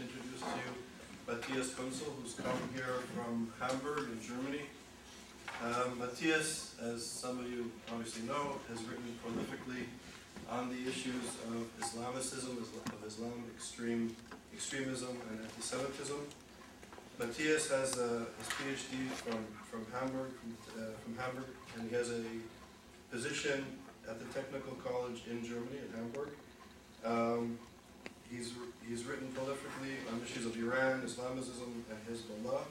introduce to you Matthias Küntzel, who's come here from Hamburg in Germany. Um, Matthias, as some of you obviously know, has written prolifically on the issues of Islamicism, of Islam extreme extremism and anti-Semitism. Matthias has a, his PhD from, from Hamburg, from, uh, from Hamburg, and he has a position at the Technical College in Germany, in Hamburg. Um, he's, he's written prolifically on issues of Iran, Islamism, and Hezbollah.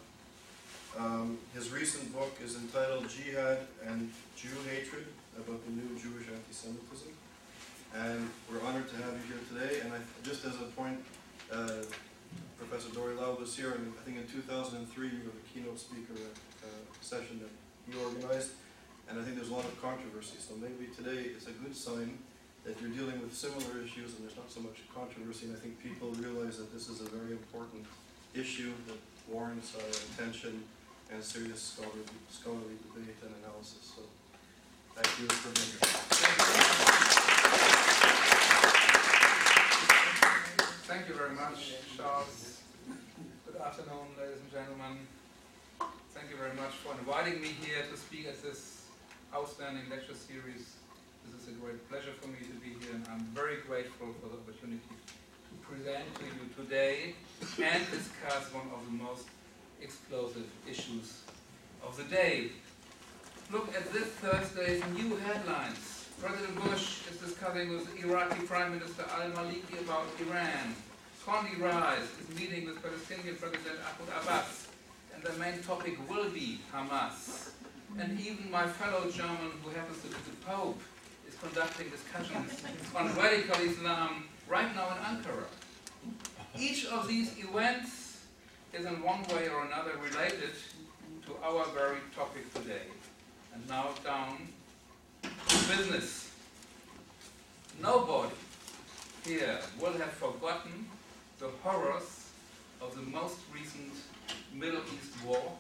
Um, his recent book is entitled Jihad and Jew Hatred, about the new Jewish anti-Semitism. And we're honored to have you here today. And I, just as a point, uh, Professor Dori Laub was here, and I think in 2003 you were the keynote speaker at a session that he organized. And I think there's a lot of controversy. So maybe today it's a good sign that you're dealing with similar issues and there's not so much controversy. And I think people realize that this is a very important issue that warrants our attention and serious scholarly, scholarly debate and analysis. So thank you for being here. Thank you very much, Charles. Good afternoon, ladies and gentlemen. Thank you very much for inviting me here to speak at this outstanding lecture series. This is a great pleasure for me to be here, and I'm very grateful for the opportunity to present to you today and discuss one of the most explosive issues of the day. Look at this Thursday's new headlines. President Bush is discussing with Iraqi Prime Minister al-Maliki about Iran. Condi Rice is meeting with Palestinian President Mahmoud Abbas, and the main topic will be Hamas. And even my fellow German, who happens to be the Pope, conducting discussions on radical Islam right now in Ankara. Each of these events is in one way or another related to our very topic today. And now down to business. Nobody here will have forgotten the horrors of the most recent Middle East war,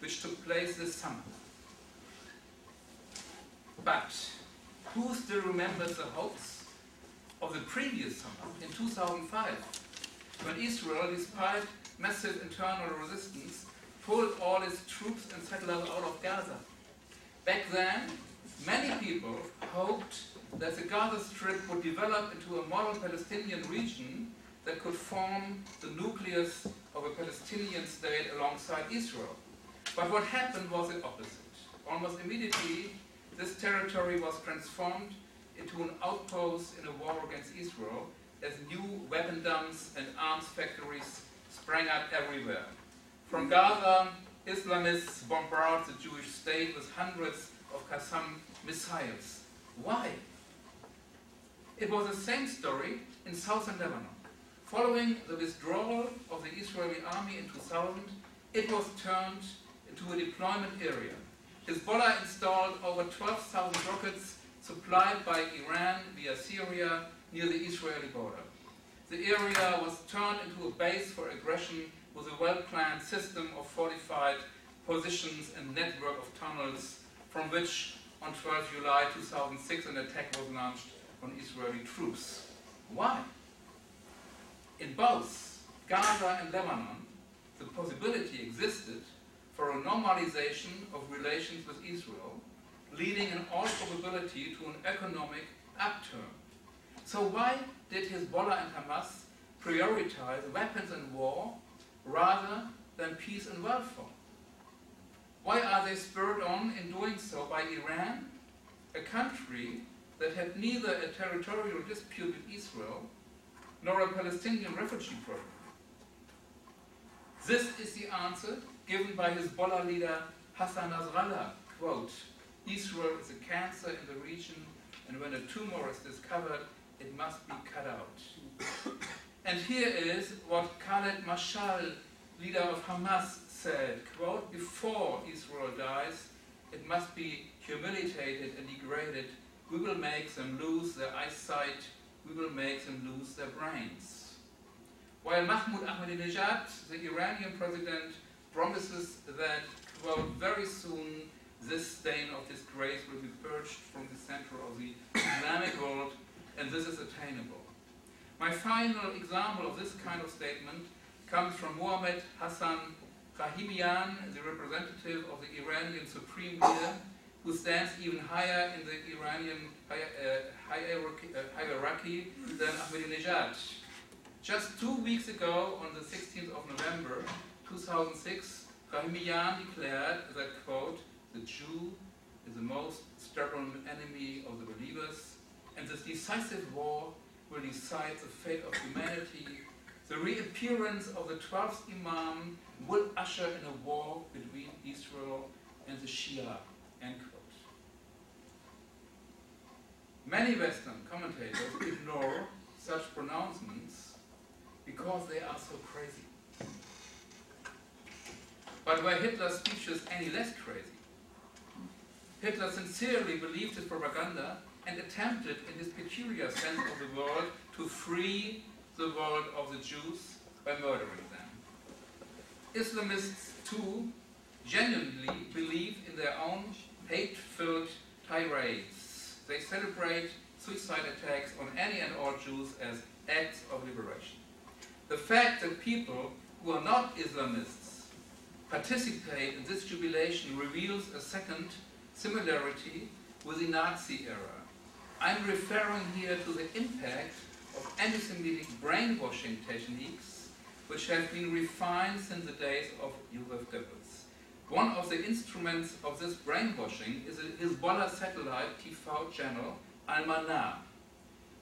which took place this summer. But who still remembers the hopes of the previous summer, in 2005, when Israel, despite massive internal resistance, pulled all its troops and settlers out of Gaza. Back then, many people hoped that the Gaza Strip would develop into a modern Palestinian region that could form the nucleus of a Palestinian state alongside Israel. But what happened was the opposite. Almost immediately, this territory was transformed into an outpost in a war against Israel as new weapon dumps and arms factories sprang up everywhere. From Gaza, Islamists bombarded the Jewish state with hundreds of Qassam missiles. Why? It was the same story in southern Lebanon. Following the withdrawal of the Israeli army in 2000, it was turned into a deployment area. Hezbollah installed over 12,000 rockets supplied by Iran via Syria near the Israeli border. The area was turned into a base for aggression with a well-planned system of fortified positions and network of tunnels from which on 12 July 2006 an attack was launched on Israeli troops. Why? In both Gaza and Lebanon, the possibility existed for a normalization of relations with Israel, leading in all probability to an economic upturn. So why did Hezbollah and Hamas prioritize weapons and war rather than peace and welfare? Why are they spurred on in doing so by Iran, a country that had neither a territorial dispute with Israel nor a Palestinian refugee problem? This is the answer given by Hezbollah leader Hassan Nasrallah, quote, Israel is a cancer in the region and when a tumor is discovered, it must be cut out. and here is what Khaled Mashal, leader of Hamas, said, quote, before Israel dies, it must be humiliated and degraded. We will make them lose their eyesight. We will make them lose their brains. While Mahmoud Ahmadinejad, the Iranian president, promises that, well, very soon this stain of disgrace will be purged from the center of the Islamic world and this is attainable. My final example of this kind of statement comes from Mohammed Hassan Rahimian, the representative of the Iranian supreme leader, who stands even higher in the Iranian uh, hierarchy, uh, hierarchy than Ahmadinejad. Just two weeks ago, on the 16th of November 2006, Rahimian declared that, quote, the Jew is the most stubborn enemy of the believers, and this decisive war will decide the fate of humanity. The reappearance of the 12th Imam will usher in a war between Israel and the Shia. End quote. Many Western commentators ignore such pronouncements because they are so crazy. But were Hitler's speeches any less crazy? Hitler sincerely believed his propaganda and attempted, in his peculiar sense of the world, to free the world of the Jews by murdering them. Islamists, too, genuinely believe in their own hate-filled tirades. They celebrate suicide attacks on any and all Jews as acts of liberation. The fact that people who are not Islamists participate in this jubilation reveals a second similarity with the Nazi era. I'm referring here to the impact of anti-Semitic brainwashing techniques which have been refined since the days of Joseph Goebbels. One of the instruments of this brainwashing is a Hezbollah satellite TV channel Al-Manar,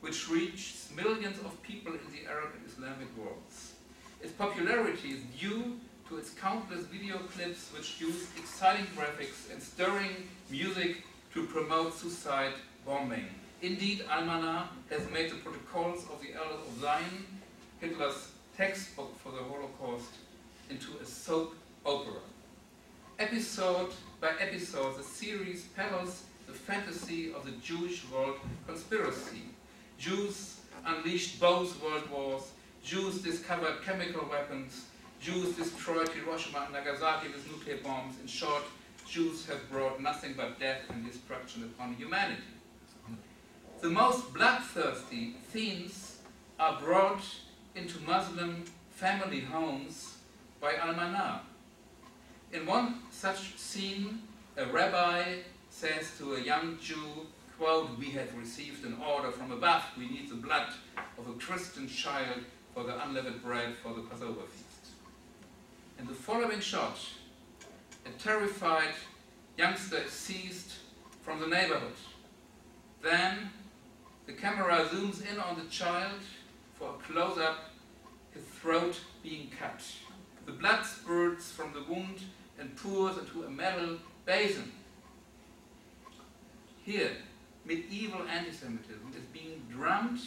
which reaches millions of people in the Arab and Islamic worlds. Its popularity is due to its countless video clips which use exciting graphics and stirring music to promote suicide bombing. Indeed, Al-Manar has made the protocols of the Elders of Zion, Hitler's textbook for the Holocaust, into a soap opera. Episode by episode, the series peddles the fantasy of the Jewish world conspiracy. Jews unleashed both world wars, Jews discovered chemical weapons, Jews destroyed Hiroshima and Nagasaki with nuclear bombs. In short, Jews have brought nothing but death and destruction upon humanity. The most bloodthirsty themes are brought into Muslim family homes by Al-Manar. In one such scene, a rabbi says to a young Jew, quote, we have received an order from above, we need the blood of a Christian child for the unleavened bread for the Passover feast. In the following shot, a terrified youngster is seized from the neighborhood. Then the camera zooms in on the child for a close-up, his throat being cut. The blood spurts from the wound and pours into a metal basin. Here, medieval anti-Semitism is being drummed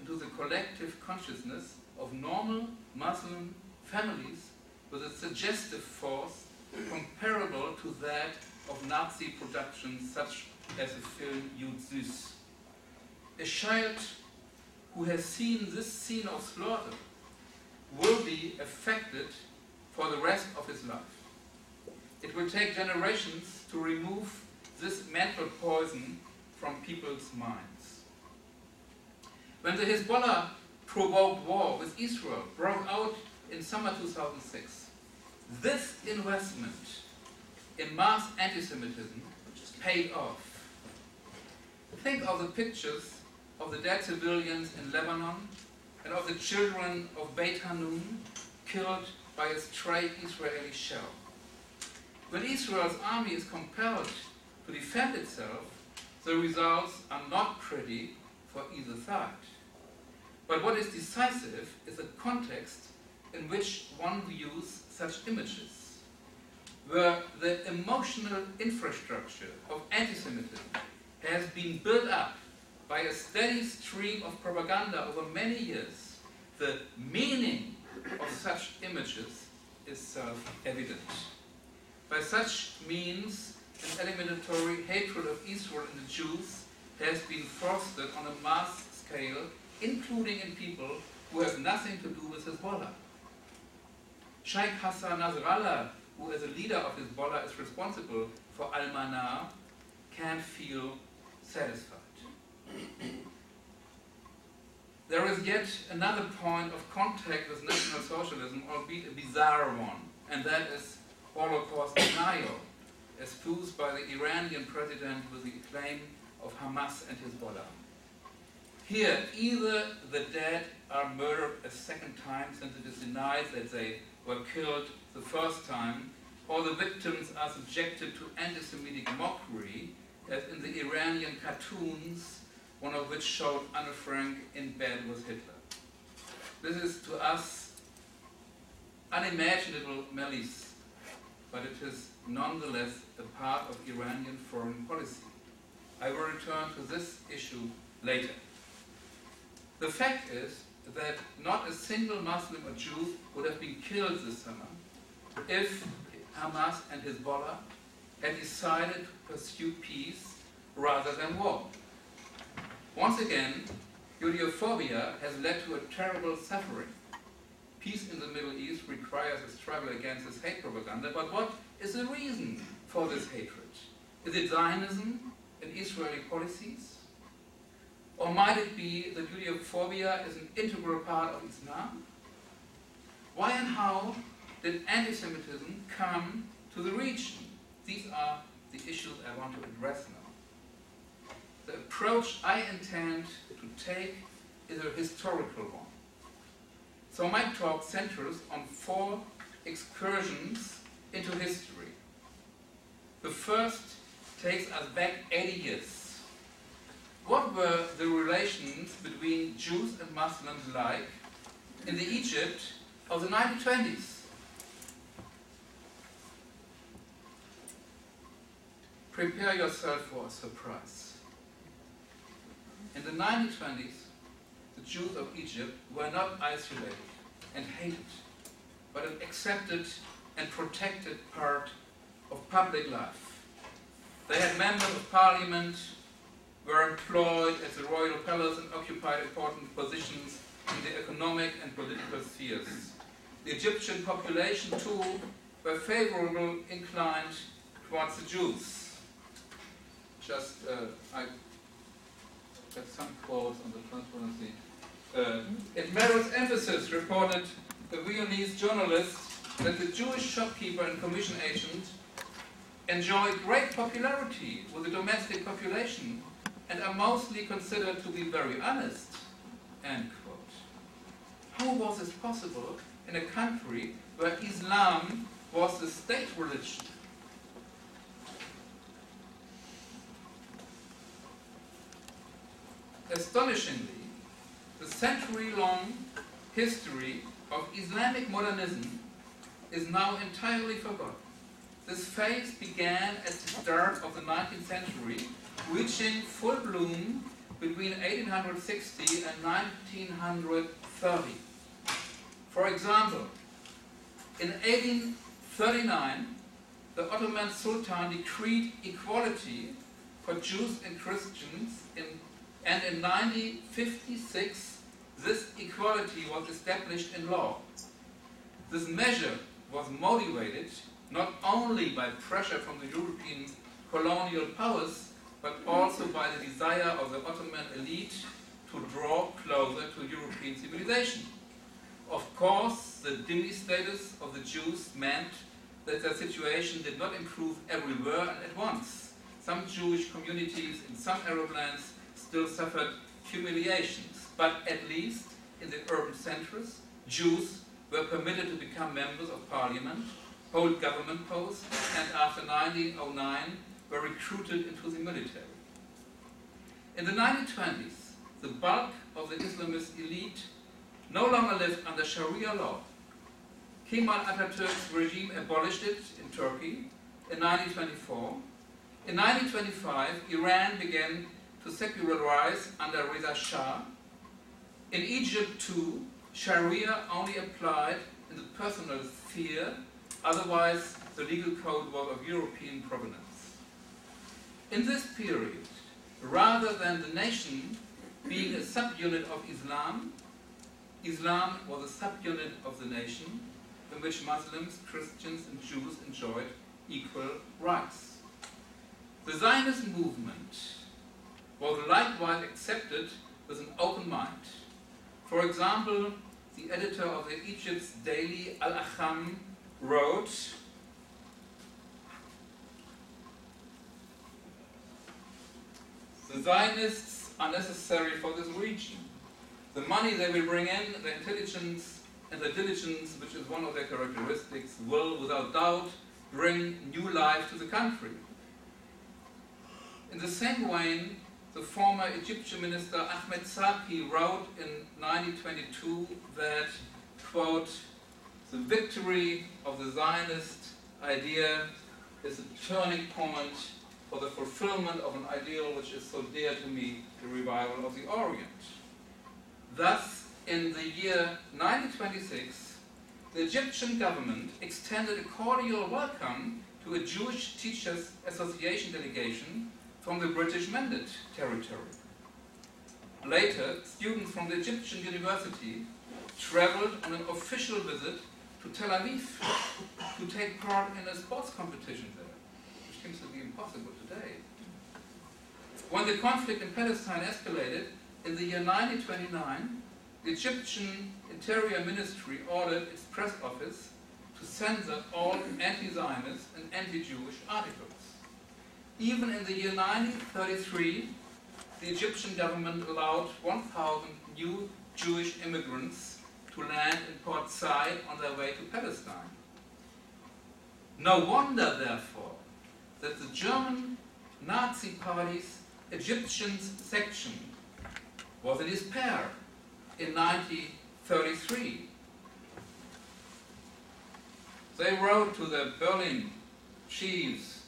into the collective consciousness of normal Muslim families with a suggestive force comparable to that of Nazi productions such as the film Jud. A child who has seen this scene of slaughter will be affected for the rest of his life. It will take generations to remove this mental poison from people's minds. When the Hezbollah provoked war with Israel broke out in summer 2006, this investment in mass anti-Semitism paid off. Think of the pictures of the dead civilians in Lebanon and of the children of Beit Hanun killed by a stray Israeli shell. When Israel's army is compelled to defend itself, the results are not pretty for either side. But what is decisive is the context in which one views such images, where the emotional infrastructure of anti-Semitism has been built up by a steady stream of propaganda over many years, the meaning of such images is self-evident. By such means, an eliminatory hatred of Israel and the Jews has been fostered on a mass scale, including in people who have nothing to do with Hezbollah. Sheikh Hassan Nasrallah, who as a leader of Hezbollah is responsible for Al-Manar, can't feel satisfied. there is yet another point of contact with National Socialism, albeit a bizarre one, and that is Holocaust denial, espoused by the Iranian president with the acclaim of Hamas and Hezbollah. Here, either the dead are murdered a second time since it is denied that they were killed the first time, or the victims are subjected to anti-Semitic mockery, as in the Iranian cartoons, one of which showed Anne Frank in bed with Hitler. This is to us unimaginable malice, but it is nonetheless a part of Iranian foreign policy. I will return to this issue later. The fact is that not a single Muslim or Jew would have been killed this summer if Hamas and Hezbollah had decided to pursue peace rather than war. Once again, Judeophobia has led to a terrible suffering. Peace in the Middle East requires a struggle against this hate propaganda, but what is the reason for this hatred? Is it Zionism and Israeli policies? Or might it be that Judeophobia is an integral part of Islam? Why and how did anti-Semitism come to the region? These are the issues I want to address now. The approach I intend to take is a historical one. So my talk centers on four excursions into history. The first takes us back 80 years. What were the relations between Jews and Muslims like in the Egypt of the 1920s? Prepare yourself for a surprise. In the 1920s, the Jews of Egypt were not isolated and hated, but an accepted and protected part of public life. They had members of parliament, were employed at the royal palace and occupied important positions in the economic and political spheres. The Egyptian population too were favorably inclined towards the Jews just, uh, I got some quotes on the transparency. Uh, it merits emphasis, reported the Viennese journalist, that the Jewish shopkeeper and commission agent enjoyed great popularity with the domestic population and are mostly considered to be very honest. End quote. How was this possible in a country where Islam was the state religion? astonishingly, the century-long history of Islamic modernism is now entirely forgotten. This phase began at the start of the 19th century, reaching full bloom between 1860 and 1930. For example, in 1839, the Ottoman Sultan decreed equality for Jews and Christians in and in 1956, this equality was established in law. This measure was motivated not only by pressure from the European colonial powers, but also by the desire of the Ottoman elite to draw closer to European civilization. Of course, the dhimmi status of the Jews meant that their situation did not improve everywhere and at once. Some Jewish communities in some Arab lands still suffered humiliations, but at least in the urban centers, Jews were permitted to become members of parliament, hold government posts, and after 1909 were recruited into the military. In the 1920s, the bulk of the Islamist elite no longer lived under Sharia law. Kemal Atatürk's regime abolished it in Turkey in 1924. In 1925, Iran began to secularize under Reza Shah. In Egypt too, Sharia only applied in the personal sphere, otherwise the legal code was of European provenance. In this period, rather than the nation being a subunit of Islam, Islam was a subunit of the nation in which Muslims, Christians and Jews enjoyed equal rights. The Zionist movement was likewise accepted with an open mind. For example, the editor of the Egypt's daily Al Ahram wrote, The Zionists are necessary for this region. The money they will bring in, the intelligence and the diligence, which is one of their characteristics, will without doubt bring new life to the country. In the same vein, the former Egyptian minister Ahmed Zaki wrote in 1922 that, quote, the victory of the Zionist idea is a turning point for the fulfillment of an ideal which is so dear to me, the revival of the Orient. Thus, in the year 1926, the Egyptian government extended a cordial welcome to a Jewish Teachers Association delegation from the British Mandate territory. Later, students from the Egyptian University traveled on an official visit to Tel Aviv to take part in a sports competition there, to be impossible today. When the conflict in Palestine escalated in the year 1929, the Egyptian Interior Ministry ordered its press office to censor all anti-Zionist and anti-Jewish articles. Even in the year 1933, the Egyptian government allowed 1,000 new Jewish immigrants to land in Port Said on their way to Palestine. No wonder, therefore, that the German Nazi Party's Egyptian section was in despair in 1933. They wrote to the Berlin chiefs,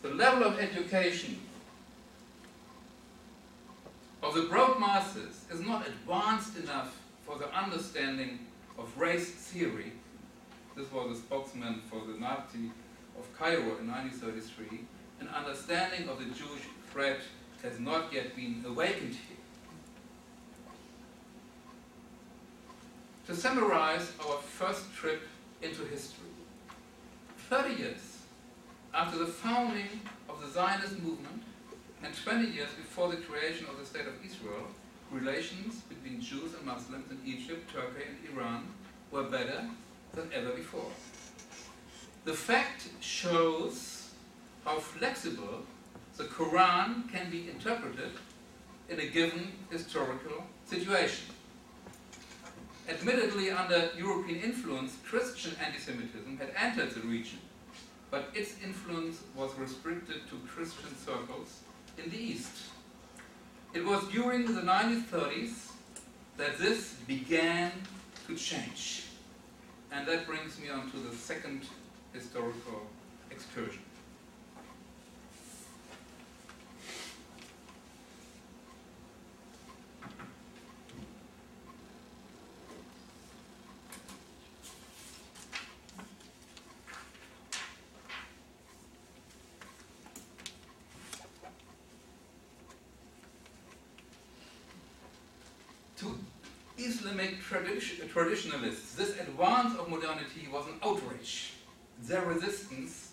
the level of education of the broad masses is not advanced enough for the understanding of race theory. This was a spokesman for the Nazi of Cairo in 1933. An understanding of the Jewish threat has not yet been awakened here. To summarize our first trip into history, 30 years after the founding of the Zionist movement and 20 years before the creation of the State of Israel, relations between Jews and Muslims in Egypt, Turkey and Iran were better than ever before. The fact shows how flexible the Quran can be interpreted in a given historical situation. Admittedly, under European influence, Christian anti-Semitism had entered the region, but its influence was restricted to Christian circles in the East. It was during the 1930s that this began to change. And that brings me on to the second historical excursion. To Islamic tradi- traditionalists, this advance of modernity was an outrage. Their resistance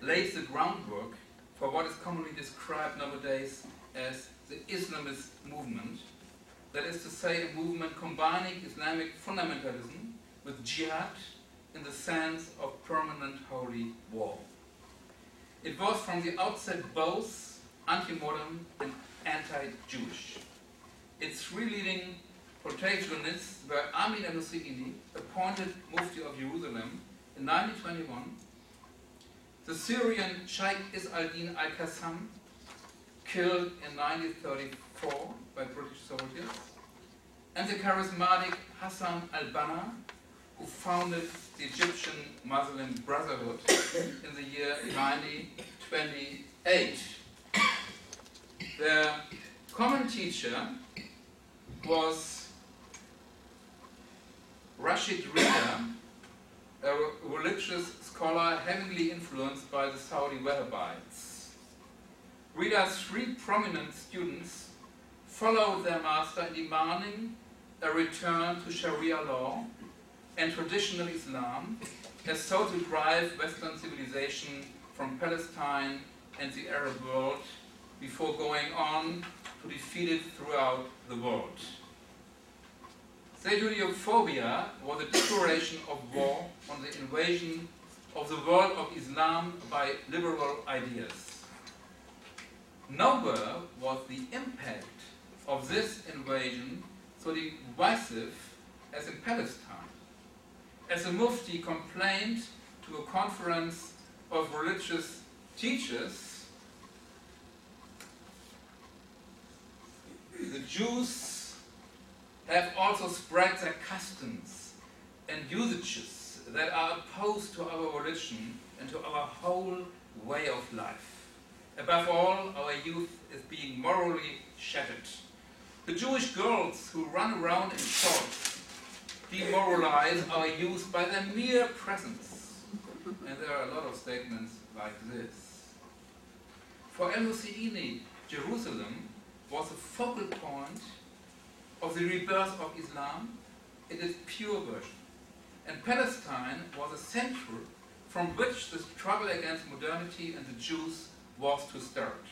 lays the groundwork for what is commonly described nowadays as the Islamist movement. That is to say, a movement combining Islamic fundamentalism with jihad in the sense of permanent holy war. It was from the outset both anti-modern and anti-Jewish. Its three leading protagonists were Amin al-Husseini, appointed Mufti of Jerusalem in 1921, the Syrian Sheikh Izz al-Din al-Qassam, killed in 1934 by British soldiers, and the charismatic Hassan al-Banna, who founded the Egyptian Muslim Brotherhood in the year 1928. Their common teacher was Rashid Rida, a religious scholar heavily influenced by the Saudi Wahhabites. Rida's three prominent students followed their master in demanding a return to Sharia law and traditional Islam as so to drive Western civilization from Palestine and the Arab world before going on to defeat it throughout the world. The Judeo-phobia was a declaration of war on the invasion of the world of Islam by liberal ideas. Nowhere was the impact of this invasion so divisive as in Palestine. As a Mufti complained to a conference of religious teachers, the Jews have also spread their customs and usages that are opposed to our religion and to our whole way of life. Above all, our youth is being morally shattered. The Jewish girls who run around in shorts demoralize our youth by their mere presence. And there are a lot of statements like this. For El-Husseini, Jerusalem was a focal point of the rebirth of Islam in its pure version. And Palestine was a center from which the struggle against modernity and the Jews was to start.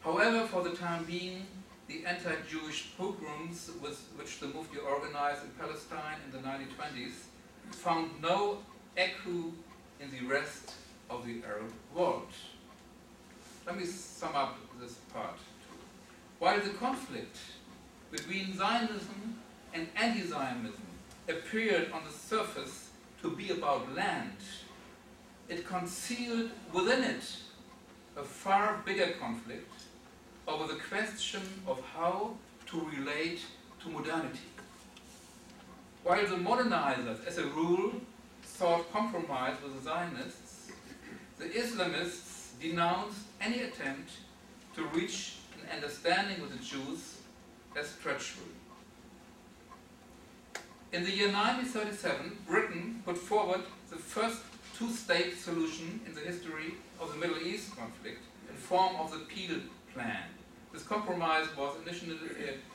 However, for the time being, the anti-Jewish pogroms with which the Mufti organized in Palestine in the 1920s found no echo in the rest of the Arab world. Let me sum up this part. While the conflict between Zionism and anti-Zionism appeared on the surface to be about land, it concealed within it a far bigger conflict over the question of how to relate to modernity. While the modernizers, as a rule, sought compromise with the Zionists, the Islamists denounced any attempt to reach an understanding with the Jews as treachery. In the year 1937, Britain put forward the first two-state solution in the history of the Middle East conflict in form of the Peel Plan. This compromise was initially,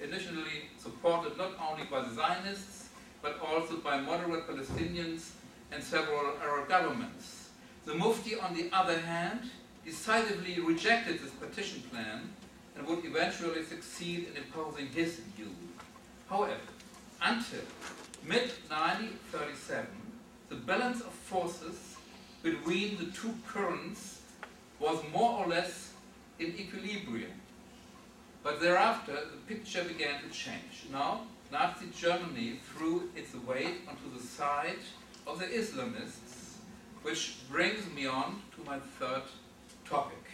initially supported not only by the Zionists, but also by moderate Palestinians and several Arab governments. The Mufti, on the other hand, decisively rejected this partition plan and would eventually succeed in imposing his view. However, until mid-1937, the balance of forces between the two currents was more or less in equilibrium. But thereafter, the picture began to change. Now, Nazi Germany threw its weight onto the side of the Islamists, which brings me on to my third topic.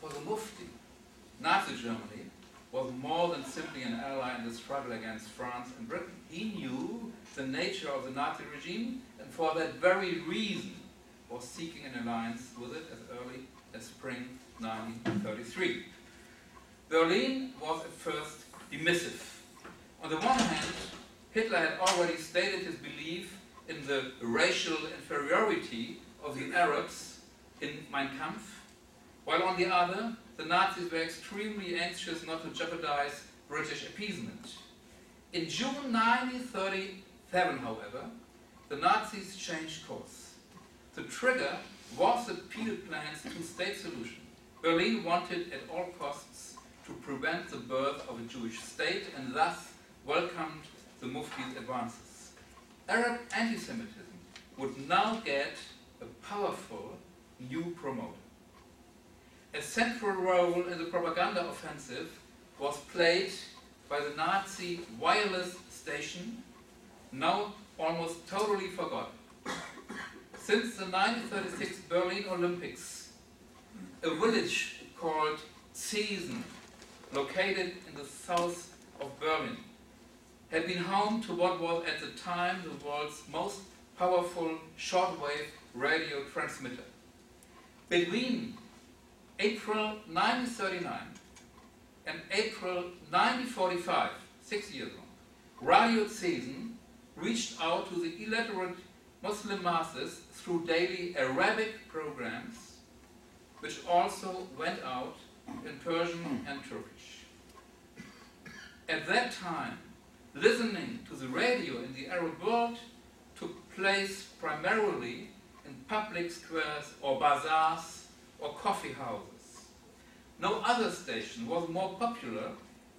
For the Mufti, Nazi Germany was more than simply an ally in the struggle against France and Britain. He knew the nature of the Nazi regime for that very reason was seeking an alliance with it as early as spring 1933. Berlin was at first dismissive. On the one hand, Hitler had already stated his belief in the racial inferiority of the Arabs in Mein Kampf, while on the other, the Nazis were extremely anxious not to jeopardize British appeasement. In June 1937, however, the Nazis changed course. The trigger was the Peel Plan's two-state solution. Berlin wanted at all costs to prevent the birth of a Jewish state and thus welcomed the Mufti's advances. Arab anti-Semitism would now get a powerful new promoter. A central role in the propaganda offensive was played by the Nazi wireless station, now almost totally forgotten. Since the 1936 Berlin Olympics, a village called Zeesen, located in the south of Berlin, had been home to what was at the time the world's most powerful shortwave radio transmitter. Between April 1939 and April 1945, six years long, Radio Zeesen reached out to the illiterate Muslim masses through daily Arabic programs which also went out in Persian and Turkish. At that time, listening to the radio in the Arab world took place primarily in public squares or bazaars or coffee houses. No other station was more popular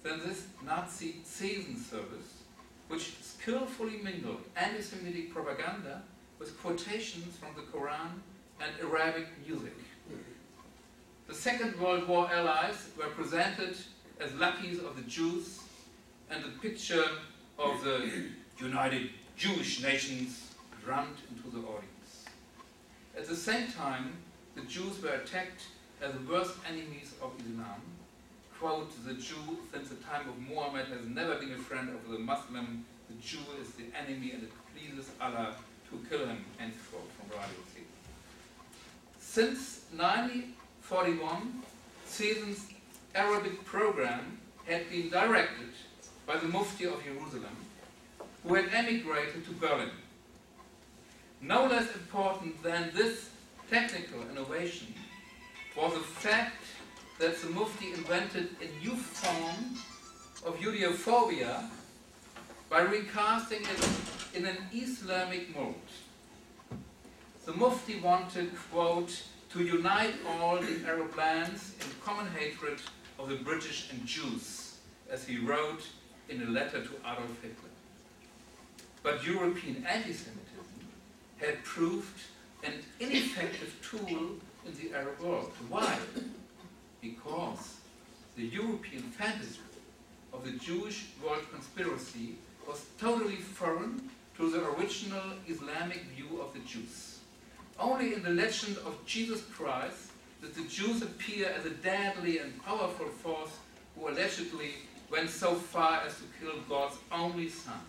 than this Nazi Zeesen service, which skillfully mingled anti-Semitic propaganda with quotations from the Quran and Arabic music. The Second World War allies were presented as lackeys of the Jews, and the picture of the United Jewish Nations drummed into the audience. At the same time, the Jews were attacked as the worst enemies of Islam. Quote, the Jew since the time of Muhammad has never been a friend of the Muslim. The Jew is the enemy and it pleases Allah to kill him, end quote from Radio C. Since 1941, Zeesen's Arabic program had been directed by the Mufti of Jerusalem, who had emigrated to Berlin. No less important than this technical innovation was the fact that the Mufti invented a new form of Judeophobia by recasting it in an Islamic mold. The Mufti wanted, quote, to unite all the Arab lands in common hatred of the British and Jews, as he wrote in a letter to Adolf Hitler. But European anti-Semitism had proved an ineffective tool in the Arab world. Why? Because the European fantasy of the Jewish world conspiracy was totally foreign to the original Islamic view of the Jews. Only in the legend of Jesus Christ did the Jews appear as a deadly and powerful force who allegedly went so far as to kill God's only son.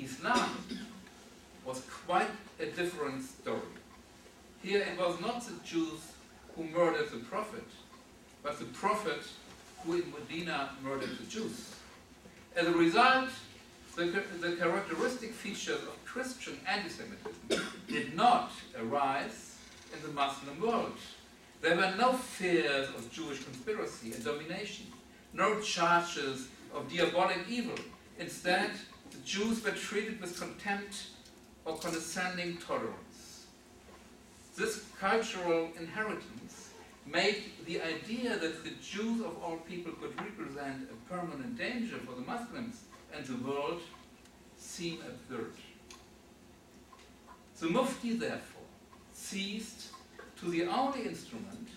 Islam was quite a different story. Here it was not the Jews who murdered the prophet, but the prophet who in Medina murdered the Jews. As a result, the, the characteristic features of Christian anti-Semitism did not arise in the Muslim world. There were no fears of Jewish conspiracy and domination, no charges of diabolic evil. Instead, the Jews were treated with contempt or condescending tolerance. This cultural inheritance made the idea that the Jews of all people could represent a permanent danger for the Muslims and the world seem absurd. The Mufti, therefore, seized to the only instrument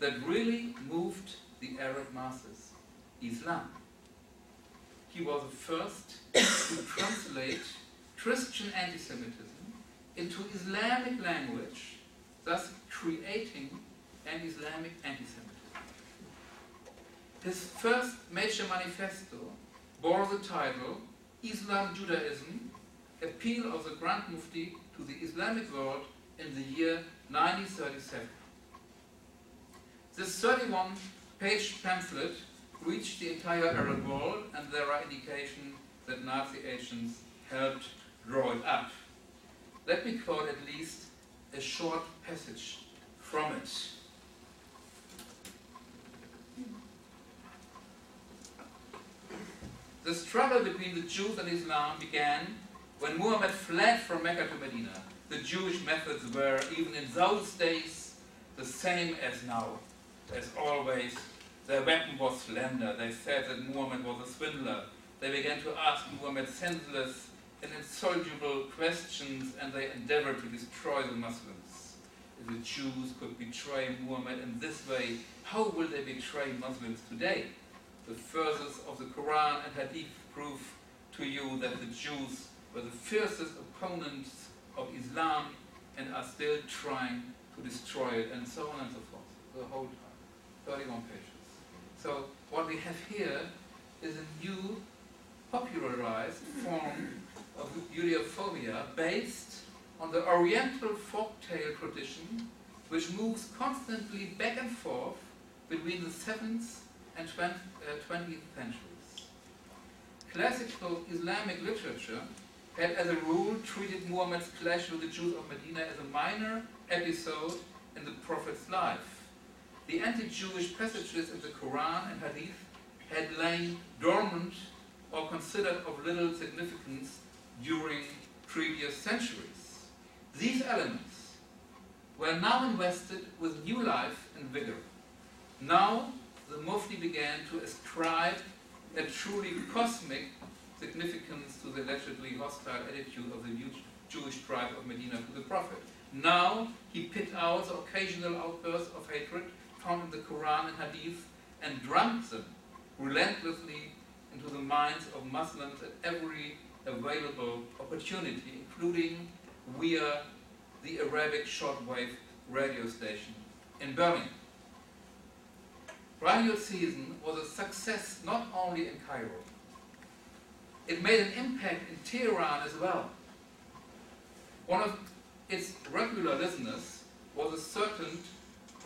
that really moved the Arab masses, Islam. He was the first to translate Christian anti-Semitism into Islamic language, thus creating an Islamic anti-Semitism. His first major manifesto bore the title Islam Judaism, Appeal of the Grand Mufti to the Islamic World in the year 1937. This 31-page pamphlet reached the entire Arab world and there are indications that Nazi agents helped draw it up. Let me quote at least a short passage from it. The struggle between the Jews and Islam began when Muhammad fled from Mecca to Medina. The Jewish methods were, even in those days, the same as now. As always, their weapon was slender. They said that Muhammad was a swindler. They began to ask Muhammad senseless and insoluble questions, and they endeavored to destroy the Muslims. If the Jews could betray Muhammad in this way, how will they betray Muslims today? The verses of the Quran and Hadith prove to you that the Jews were the fiercest opponents of Islam and are still trying to destroy it, and so on and so forth, the whole time. 31 pages. So what we have here is a new popularized form of Judeophobia based on the Oriental folktale tradition which moves constantly back and forth between the 7th and 20th uh, centuries. Classical Islamic literature had as a rule treated Muhammad's clash with the Jews of Medina as a minor episode in the Prophet's life. the anti-Jewish passages in the Quran and Hadith had lain dormant or considered of little significance during previous centuries. These elements were now invested with new life and vigor. Now the Mufti began to ascribe a truly cosmic significance to the allegedly hostile attitude of the Jewish tribe of Medina to the Prophet. Now he pit out the occasional outbursts of hatred found in the Quran and Hadith and drummed them relentlessly into the minds of Muslims at every available opportunity, including via the Arabic shortwave radio station in Berlin. Radio Zeesen was a success not only in Cairo, it made an impact in Tehran as well. One of its regular listeners was a certain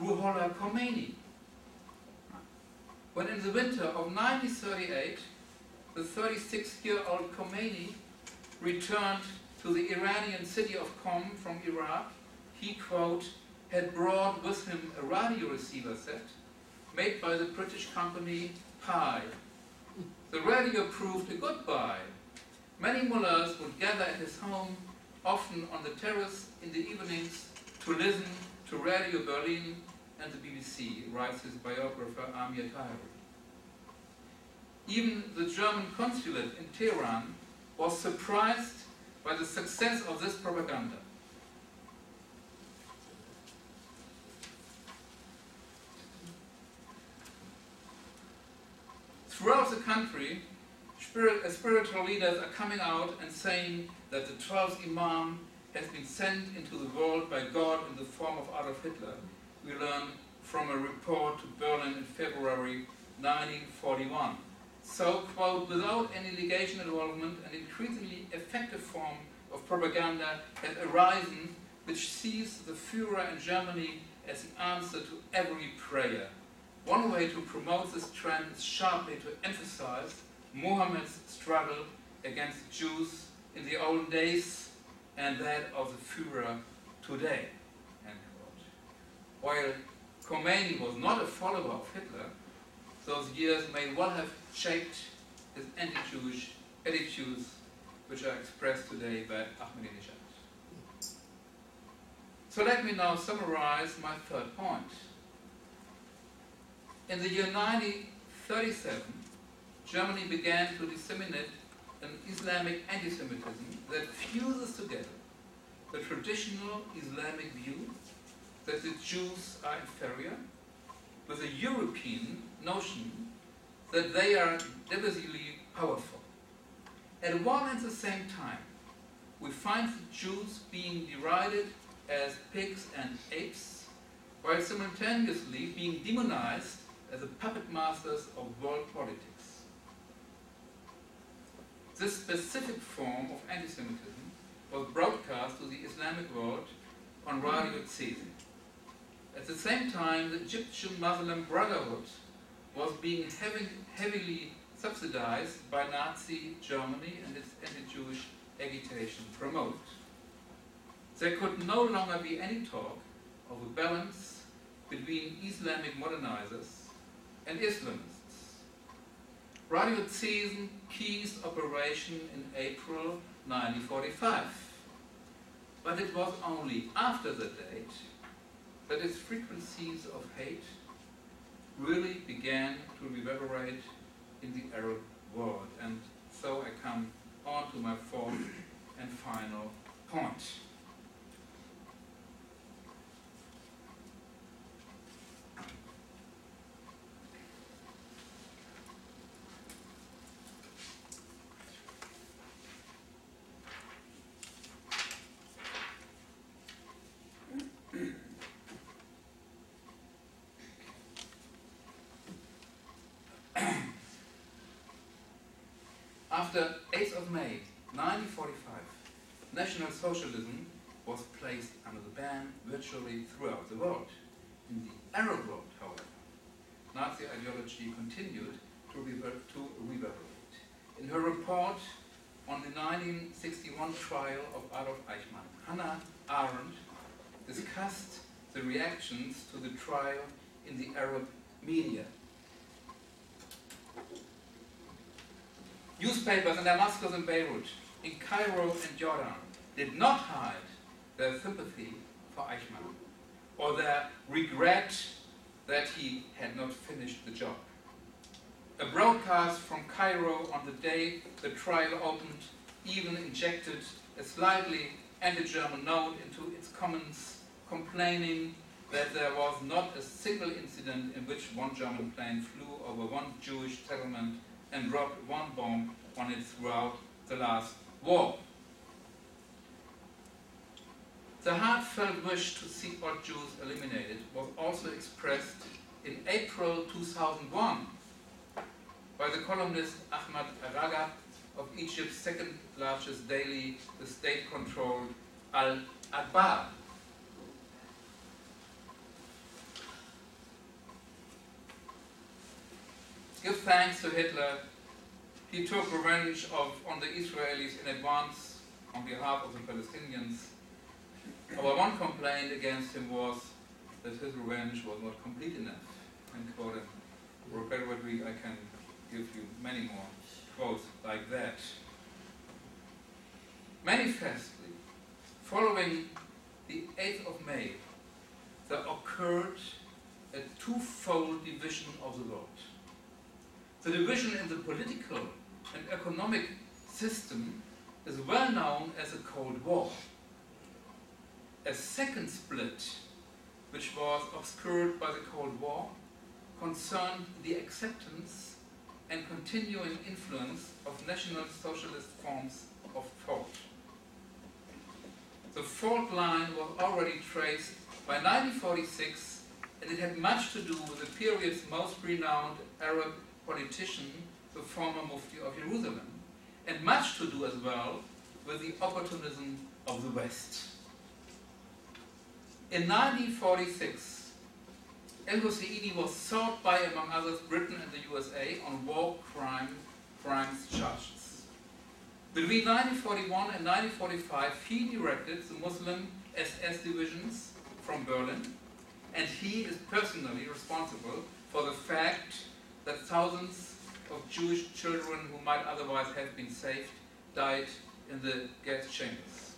Ruhollah Khomeini. When in the winter of 1938, the 36-year-old Khomeini returned to the Iranian city of Qom from Iraq, he, quote, had brought with him a radio receiver set made by the British company Pye. The radio proved a good buy. Many mullahs would gather at his home, often on the terrace in the evenings, to listen to Radio Berlin and the BBC, writes his biographer Amir Taheri. Even the German consulate in Tehran was surprised by the success of this propaganda. Throughout the country, uh, spiritual leaders are coming out and saying that the 12th Imam has been sent into the world by God in the form of Adolf Hitler. We learn from a report to Berlin in February 1941. So, quote, without any legation involvement, an increasingly effective form of propaganda has arisen which sees the Führer in Germany as the answer to every prayer. One way to promote this trend is sharply to emphasize Muhammad's struggle against Jews in the old days and that of the Führer today. While Khomeini was not a follower of Hitler, those years may well have shaped his anti-Jewish attitudes which are expressed today by Ahmadinejad. So let me now summarize my third point. In the year 1937, Germany began to disseminate an Islamic anti-Semitism that fuses together the traditional Islamic view that the Jews are inferior with a European notion that they are divisively powerful. At one and the same time, we find the Jews being derided as pigs and apes, while simultaneously being demonized as the puppet masters of world politics. This specific form of anti-Semitism was broadcast to the Islamic world on Radio Zeesen. At the same time, the Egyptian Muslim Brotherhood was being heavy, heavily subsidized by Nazi Germany and its anti-Jewish agitation promoted. There could no longer be any talk of a balance between Islamic modernizers and Islamists. Radio Zeesen ceased operation in April 1945, but it was only after the date that its frequencies of hate really began to reverberate in the Arab world. And so I come on to my fourth and final point. After 8th of May 1945, National Socialism was placed under the ban virtually throughout the world. In the Arab world, however, Nazi ideology continued to, rever to reverberate. In her report on the 1961 trial of Adolf Eichmann, Hannah Arendt discussed the reactions to the trial in the Arab media. Newspapers in Damascus and Beirut, in Cairo and Jordan did not hide their sympathy for Eichmann or their regret that he had not finished the job. A broadcast from Cairo on the day the trial opened even injected a slightly anti-German note into its comments, complaining that there was not a single incident in which one German plane flew over one Jewish settlement and dropped one bomb on it throughout the last war. The heartfelt wish to see all Jews eliminated was also expressed in April 2001 by the columnist Ahmad Ragab of Egypt's second largest daily, the state-controlled Al Akhbar. Give thanks to Hitler. He took revenge of, on the Israelis in advance on behalf of the Palestinians. Our one complaint against him was that his revenge was not complete enough. And quote, repeatedly, I can give you many more quotes like that. Manifestly, following the 8th of May, there occurred a twofold division of the world. The division in the political and economic system is well known as the Cold War. A second split, which was obscured by the Cold War, concerned the acceptance and continuing influence of National Socialist forms of thought. The fault line was already traced by 1946 and it had much to do with the period's most renowned Arab politician, the former Mufti of Jerusalem, and much to do as well with the opportunism of the West. In 1946, El Husseini was sought by, among others, Britain and the USA on war crime, crimes charges. Between 1941 and 1945, he directed the Muslim SS divisions from Berlin, and he is personally responsible for the fact that thousands of Jewish children who might otherwise have been saved died in the gas chambers.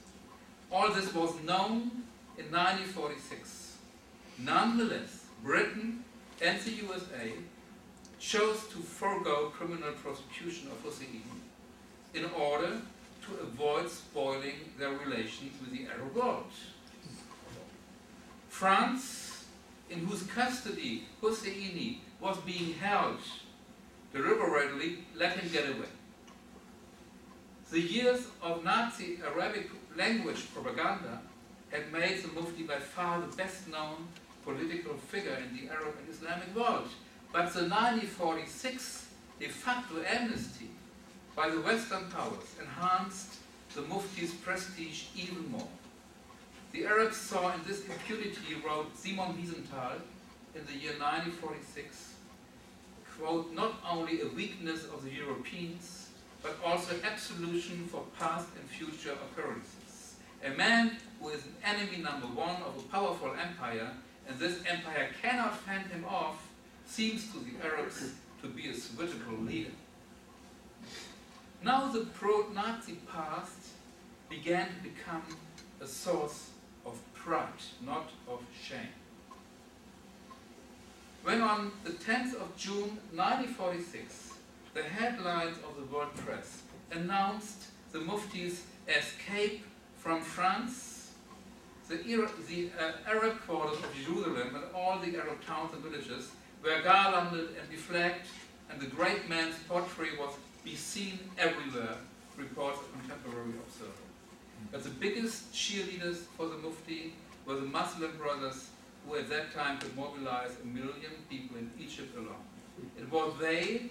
All this was known in 1946. Nonetheless, Britain and the USA chose to forego criminal prosecution of Hussein in order to avoid spoiling their relations with the Arab world. France, in whose custody Husseini was being held, deliberately let him get away. The years of Nazi Arabic language propaganda had made the Mufti by far the best known political figure in the Arab and Islamic world. But the 1946 de facto amnesty by the Western powers enhanced the Mufti's prestige even more. The Arabs saw in this impunity, wrote Simon Wiesenthal in the year 1946, quote, not only a weakness of the Europeans, but also absolution for past and future occurrences. A man who is an enemy number one of a powerful empire, and this empire cannot fend him off, seems to the Arabs to be a suitable leader. Now the pro-Nazi past began to become a source of pride, not of shame. When on the 10th of June 1946, the headlines of the world press announced the Mufti's escape from France, the, the uh, Arab quarters of Jerusalem and all the Arab towns and villages were garlanded and beflagged, and the great man's portrait was be seen everywhere, reports a contemporary observer. But the biggest cheerleaders for the Mufti were the Muslim brothers who at that time could mobilize a million people in Egypt alone. It was they,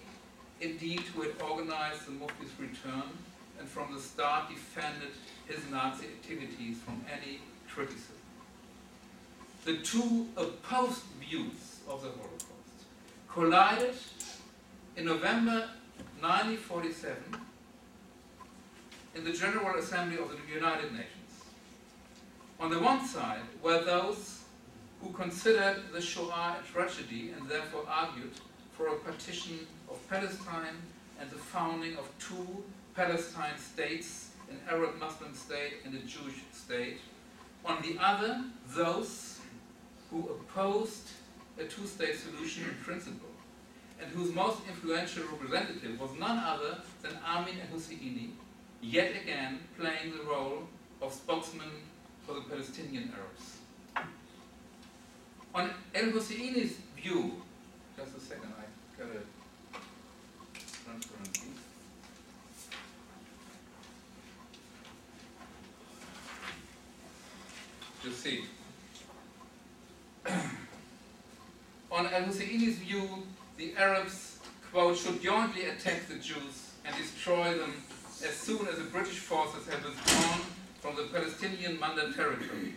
indeed, who had organized the Mufti's return and from the start defended his Nazi activities from any criticism. The two opposed views of the Holocaust collided in November 1947 in the General Assembly of the United Nations. On the one side were those who considered the Shoah a tragedy and therefore argued for a partition of Palestine and the founding of two Palestine states, an Arab Muslim state and a Jewish state. On the other, those who opposed a two-state solution in principle and whose most influential representative was none other than Amin al-Husseini, yet again playing the role of spokesman for the Palestinian Arabs. On al-Husseini's view, just a second, I got a transparency. You see, on al-Husseini's view, the Arabs, quote, should jointly attack the Jews and destroy them as soon as the British forces have withdrawn from the Palestinian Mandate territory.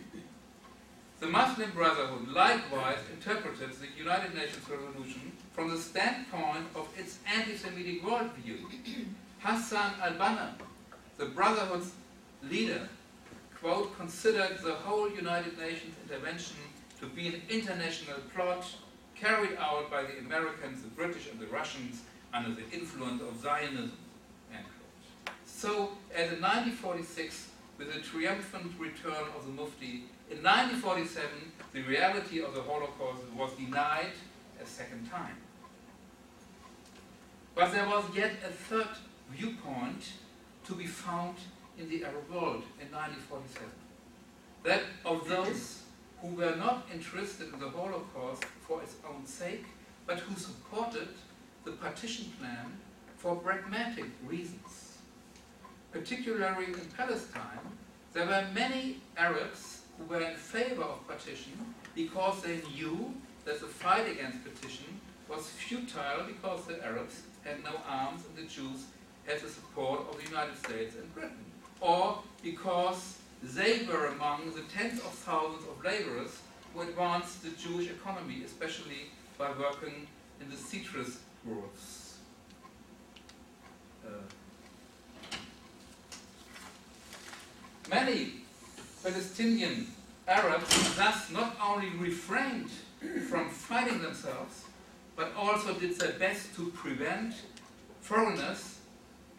The Muslim Brotherhood likewise interpreted the United Nations resolution from the standpoint of its anti-Semitic worldview. Hassan al-Banna, the Brotherhood's leader, quote, considered the whole United Nations intervention to be an international plot carried out by the Americans, the British, and the Russians under the influence of Zionism. So, as in 1946, with the triumphant return of the Mufti, in 1947, the reality of the Holocaust was denied a second time. But there was yet a third viewpoint to be found in the Arab world in 1947. That of those who were not interested in the Holocaust for its own sake, but who supported the partition plan for pragmatic reasons. Particularly in Palestine, there were many Arabs who were in favor of partition because they knew that the fight against partition was futile because the Arabs had no arms and the Jews had the support of the United States and Britain, or because they were among the tens of thousands of laborers who advanced the Jewish economy, especially by working in the citrus groves. Uh, many Palestinian Arabs thus not only refrained from fighting themselves, but also did their best to prevent foreigners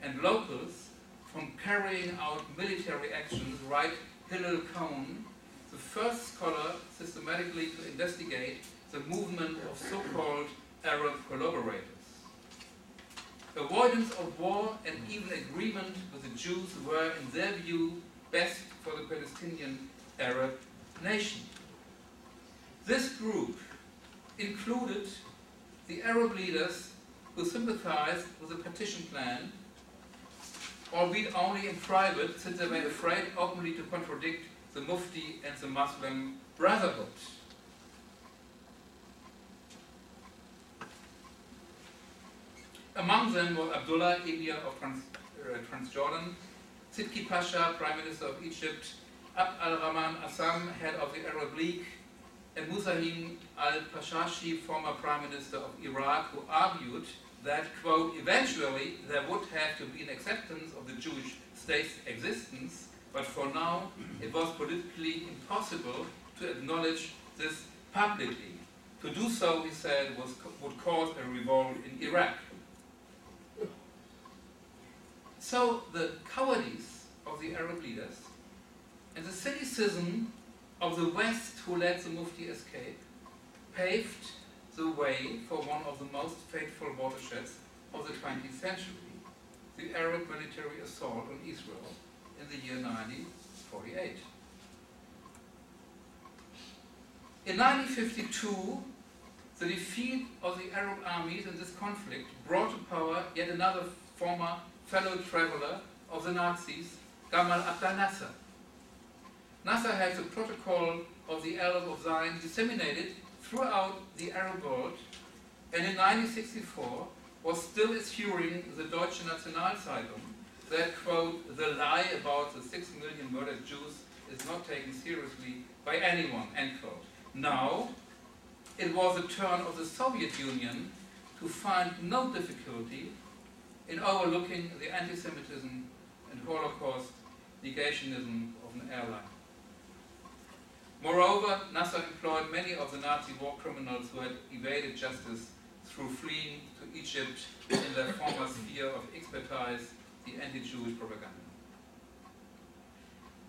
and locals from carrying out military actions, right Hillel Cohen, the first scholar systematically to investigate the movement of so-called Arab collaborators. Avoidance of war and even agreement with the Jews were, in their view, best for the Palestinian Arab nation. This group included the Arab leaders who sympathized with the partition plan, albeit only in private, since they were afraid openly to contradict the Mufti and the Muslim Brotherhood. Among them was Abdullah, Emir of Trans, uh, Transjordan, Sidki Pasha, Prime Minister of Egypt, Abd al-Rahman Azzam, head of the Arab League, and Muzahim al-Pachachi, former Prime Minister of Iraq, who argued that, quote, eventually there would have to be an acceptance of the Jewish state's existence, but for now it was politically impossible to acknowledge this publicly. To do so, he said, was, would cause a revolt in Iraq. So the cowardice of the Arab leaders and the cynicism of the West who let the Mufti escape paved the way for one of the most fateful watersheds of the 20th century, the Arab military assault on Israel in the year 1948. In 1952, the defeat of the Arab armies in this conflict brought to power yet another former fellow traveler of the Nazis, Gamal Abdel Nasser. Nasser had the protocol of the Elders of Zion disseminated throughout the Arab world, and in 1964 was still issuing the Deutsche Nationalzeitung that, quote, the lie about the six million murdered Jews is not taken seriously by anyone, end quote. Now, it was the turn of the Soviet Union to find no difficulty in overlooking the anti-Semitism and Holocaust negationism of an airline. Moreover, Nasser employed many of the Nazi war criminals who had evaded justice through fleeing to Egypt in their former sphere of expertise, the anti-Jewish propaganda.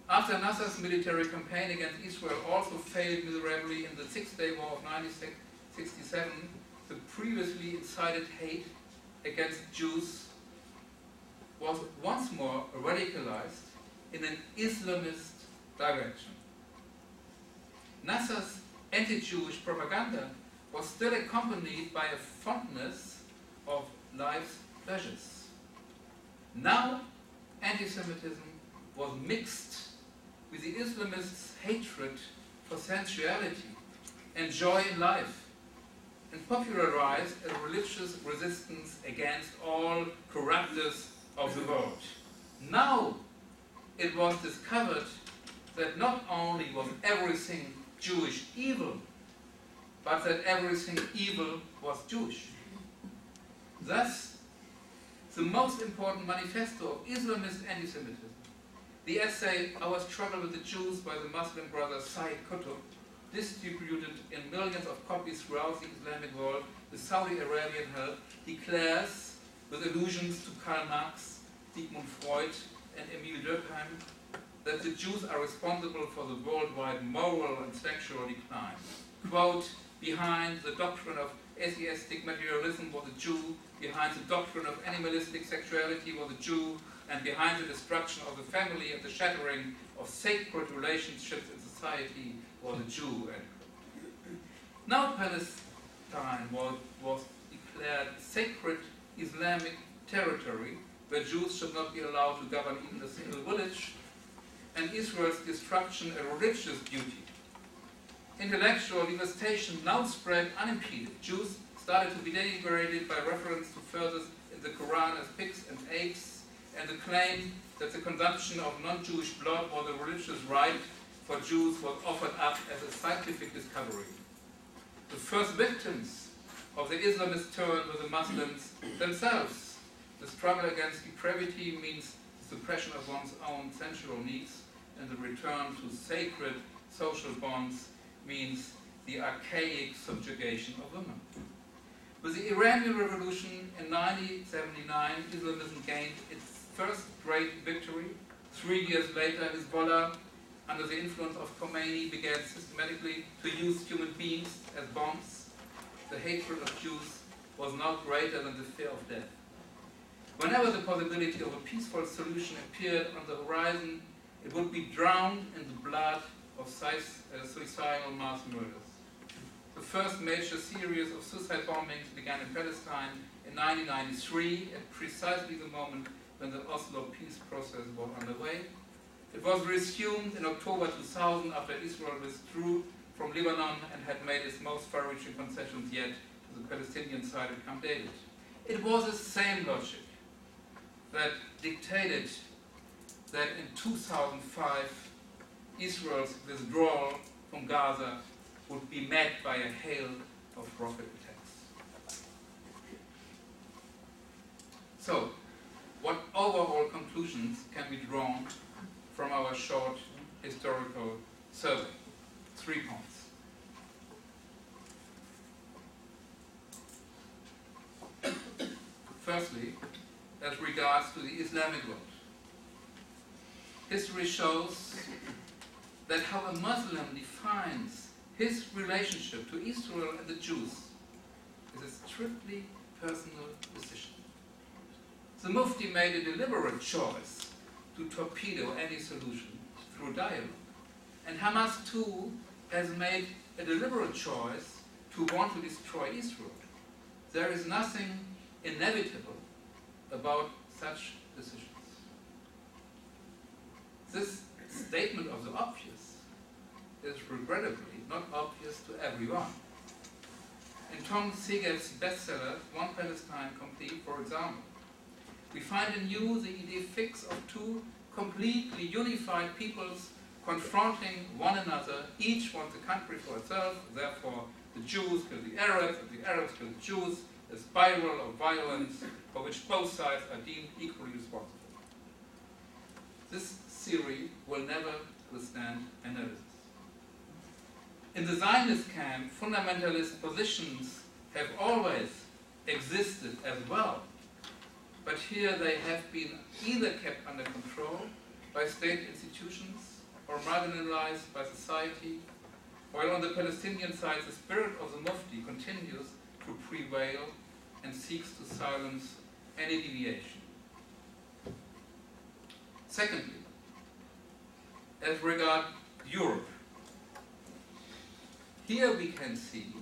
After Nasser's military campaign against Israel also failed miserably in the Six-Day War of 1967, the previously incited hate against Jews was once more radicalized in an Islamist direction. Nasser's anti-Jewish propaganda was still accompanied by a fondness of life's pleasures. Now, anti-Semitism was mixed with the Islamists' hatred for sensuality and joy in life, and popularized a religious resistance against all corruptors of the world. Now, it was discovered that not only was everything Jewish evil, but that everything evil was Jewish. Thus, the most important manifesto of Islamist anti-Semitism, the essay Our Struggle with the Jews by the Muslim brother Said Qutb, distributed in millions of copies throughout the Islamic world with Saudi Arabian help, declares, with allusions to Karl Marx, Sigmund Freud, and Emile Durkheim, that the Jews are responsible for the worldwide moral and sexual decline. Quote, behind the doctrine of atheistic materialism was a Jew, behind the doctrine of animalistic sexuality was a Jew, and behind the destruction of the family and the shattering of sacred relationships in society was a Jew. Now Palestine was, was declared sacred Islamic territory where Jews should not be allowed to govern even a single village, and Israel's destruction a religious duty. Intellectual devastation now spread unimpeded. Jews started to be denigrated by reference to further in the Quran as pigs and apes, and the claim that the consumption of non-Jewish blood was a religious right for Jews was offered up as a scientific discovery. The first victims of the Islamist turn with the Muslims themselves. The struggle against depravity means suppression of one's own sensual needs and the return to sacred social bonds means the archaic subjugation of women. With the Iranian Revolution in 1979, Islamism gained its first great victory. Three years later, Hezbollah, under the influence of Khomeini, began systematically to use human beings as bombs. The hatred of Jews was not greater than the fear of death. Whenever the possibility of a peaceful solution appeared on the horizon, it would be drowned in the blood of uh, suicidal mass murders. The first major series of suicide bombings began in Palestine in 1993 at precisely the moment when the Oslo peace process was underway. It was resumed in October 2000 after Israel withdrew from Lebanon and had made its most far-reaching concessions yet to the Palestinian side at Camp David. It was the same logic that dictated that in 2005 Israel's withdrawal from Gaza would be met by a hail of rocket attacks. So, what overall conclusions can be drawn from our short historical survey? Three points. Firstly, as regards to the Islamic world, history shows that how a Muslim defines his relationship to Israel and the Jews is a strictly personal decision. The Mufti made a deliberate choice to torpedo any solution through dialogue. And Hamas too has made a deliberate choice to want to destroy Israel. There is nothing inevitable about such decisions. This statement of the obvious is regrettably not obvious to everyone. In Tom Segev's bestseller, One Palestine Complete, for example, we find anew the idée fixe of two completely unified peoples confronting one another. Each wants a country for itself, therefore the Jews kill the Arabs, and the Arabs kill the Jews, a spiral of violence for which both sides are deemed equally responsible. This theory will never withstand analysis. In the Zionist camp, fundamentalist positions have always existed as well. But here they have been either kept under control by state institutions or marginalized by society, while on the Palestinian side the spirit of the Mufti continues to prevail and seeks to silence any deviation. Secondly, as regard Europe, here we can see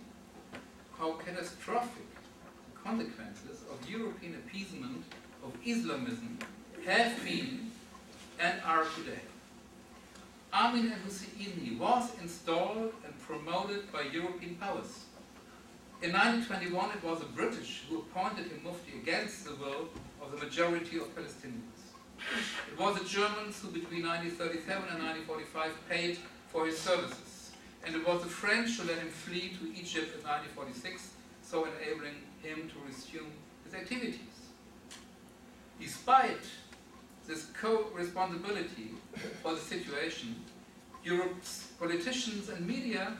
how catastrophic the consequences of European appeasement of Islamism have been and are today. Amin al-Husseini was installed and promoted by European powers. In 1921 it was the British who appointed him Mufti against the will of the majority of Palestinians. It was the Germans who between 1937 and 1945 paid for his services. And it was the French who let him flee to Egypt in 1946, so enabling him to resume his activities. Despite this co-responsibility for the situation, Europe's politicians and media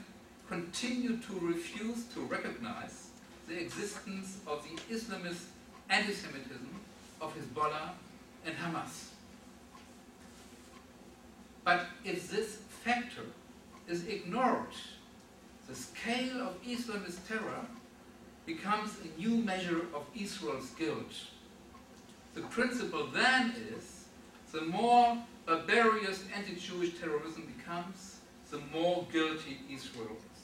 continue to refuse to recognize the existence of the Islamist anti-Semitism of Hezbollah and Hamas. But if this factor is ignored, the scale of Islamist terror becomes a new measure of Israel's guilt. The principle then is the more barbarous anti-Jewish terrorism becomes, the more guilty Israel is.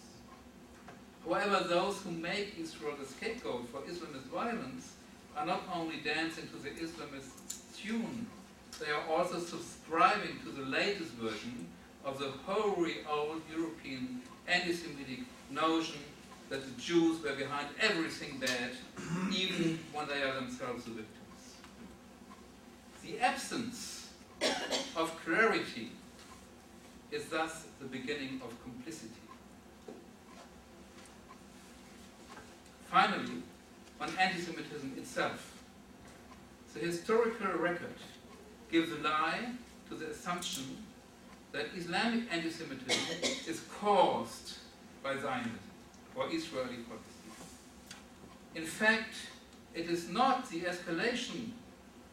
However, those who make Israel the scapegoat for Islamist violence are not only dancing to the Islamist tune, they are also subscribing to the latest version of the hoary old European anti-Semitic notion that the Jews were behind everything bad, even when they are themselves the victims. The absence of clarity is thus the beginning of complicity. Finally, on anti-Semitism itself, the historical record gives a lie to the assumption that Islamic anti-Semitism is caused by Zionism or Israeli policy. In fact, it is not the escalation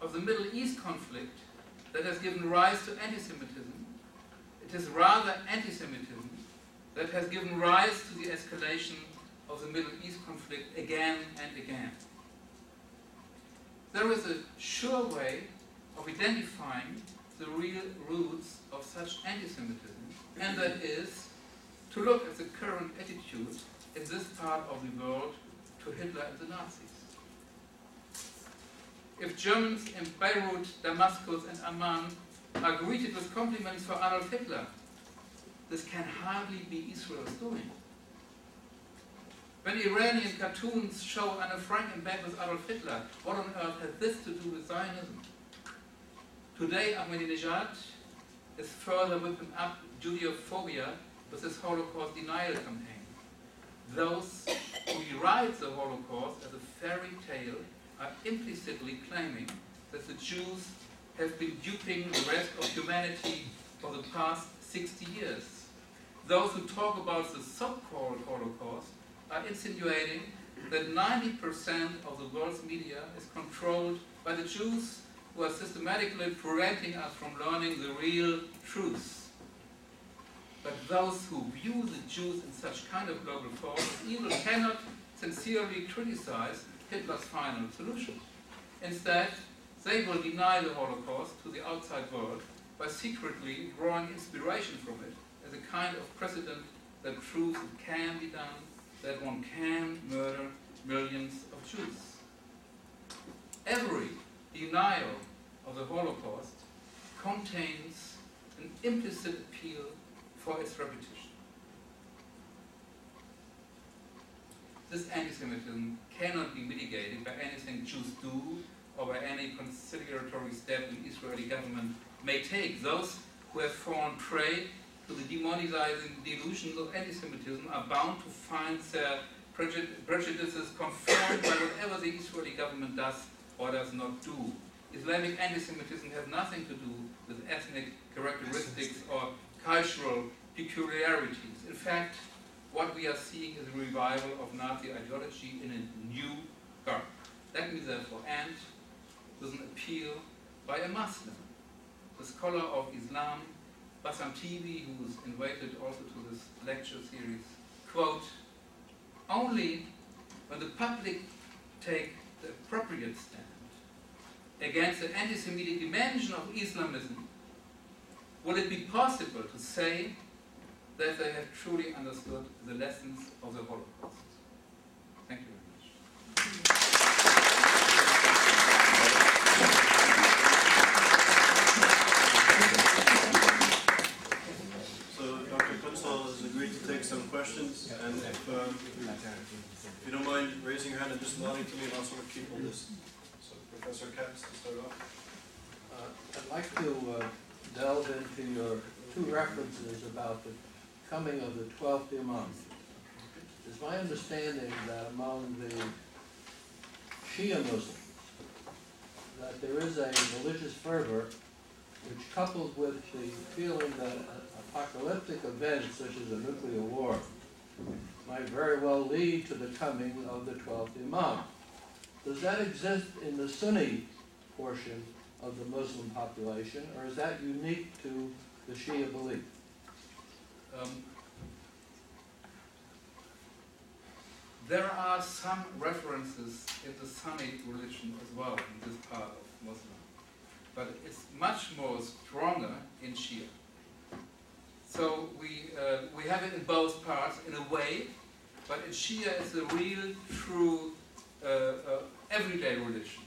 of the Middle East conflict that has given rise to anti-Semitism. It is rather anti-Semitism that has given rise to the escalation of the Middle East conflict again and again. There is a sure way of identifying the real roots of such anti-Semitism, and that is to look at the current attitude in this part of the world to Hitler and the Nazis. If Germans in Beirut, Damascus and Amman are greeted with compliments for Adolf Hitler, this can hardly be Israel's doing. When Iranian cartoons show Anne Frank in bed with Adolf Hitler, what on earth has this to do with Zionism? Today, Ahmadinejad is further whipping up Judeophobia with his Holocaust denial campaign. Those who deride the Holocaust as a fairy tale are implicitly claiming that the Jews have been duping the rest of humanity for the past 60 years. Those who talk about the so-called Holocaust are insinuating that 90% of the world's media is controlled by the Jews who are systematically preventing us from learning the real truth. But those who view the Jews in such kind of global force even cannot sincerely criticize Hitler's final solution. Instead, they will deny the Holocaust to the outside world by secretly drawing inspiration from it as a kind of precedent that it can be done that one can murder millions of Jews. Every denial of the Holocaust contains an implicit appeal for its repetition. This anti-Semitism cannot be mitigated by anything Jews do or by any conciliatory step the Israeli government may take. Those who have fallen prey the demonizing delusions of anti-Semitism are bound to find their prejudices confirmed by whatever the Israeli government does or does not do. Islamic anti-Semitism has nothing to do with ethnic characteristics or cultural peculiarities. In fact, what we are seeing is a revival of Nazi ideology in a new garb. Let me therefore end with an appeal by a Muslim, the scholar of Islam, Bassam who was invited also to this lecture series, quote, only when the public take the appropriate stand against the anti-Semitic dimension of Islamism will it be possible to say that they have truly understood the lessons of the Holocaust. Thank you very much. So Dr. Küntzel has agreed to take some questions, and if, um, if you don't mind raising your hand and just nodding to me, and I'll sort of keep all this. So Professor Katz, to start off. Uh, I'd like to uh, delve into your two references about the coming of the twelfth Imam. It's my understanding that among the Shia Muslims, that there is a religious fervor which coupled with the feeling that apocalyptic events such as a nuclear war might very well lead to the coming of the twelfth Imam. Does that exist in the Sunni portion of the Muslim population, or is that unique to the Shia belief? Um, there are some references in the Sunni religion as well in this part of Muslim, but it's much more stronger in Shia. So we uh, we have it in both parts in a way, but in Shia it's a real, true, uh, uh, everyday religion.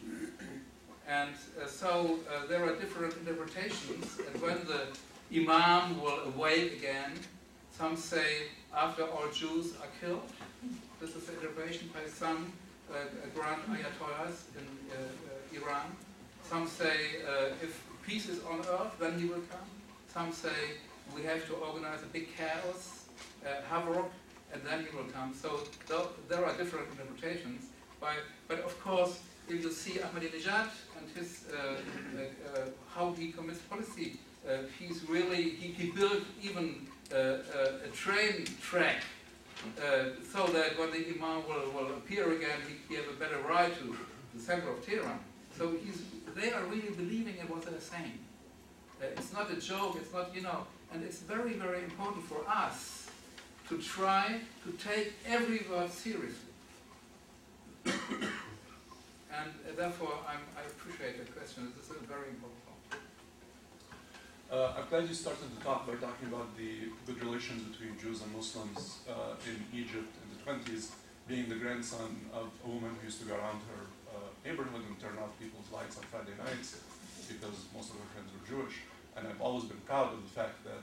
And uh, so uh, there are different interpretations, and when the Imam will awake again, some say after all Jews are killed. This is the interpretation by some uh, grand ayatollahs in Iran. Some say if peace is on earth, then he will come. Some say we have to organize a big chaos, uh, havoc, and then he will come. So there are different interpretations. By, but of course, if you see Ahmadinejad and his uh, uh, how he commits policy, uh, he's really he, he built even uh, a train track uh, so that when the Imam will, will appear again, he, he has a better ride to the center of Tehran. So he's, they are really believing in what they're saying. Uh, it's not a joke, it's not, you know, and it's very, very important for us to try to take every word seriously. and uh, therefore, I'm, I appreciate the question. This is a very important point. Uh, I'm glad you started the talk by talking about the good relations between Jews and Muslims uh, in Egypt in the 20s, being the grandson of a woman who used to go around her uh, neighborhood and turn off people's lights on Friday nights because most of her friends were Jewish. And I've always been proud of the fact that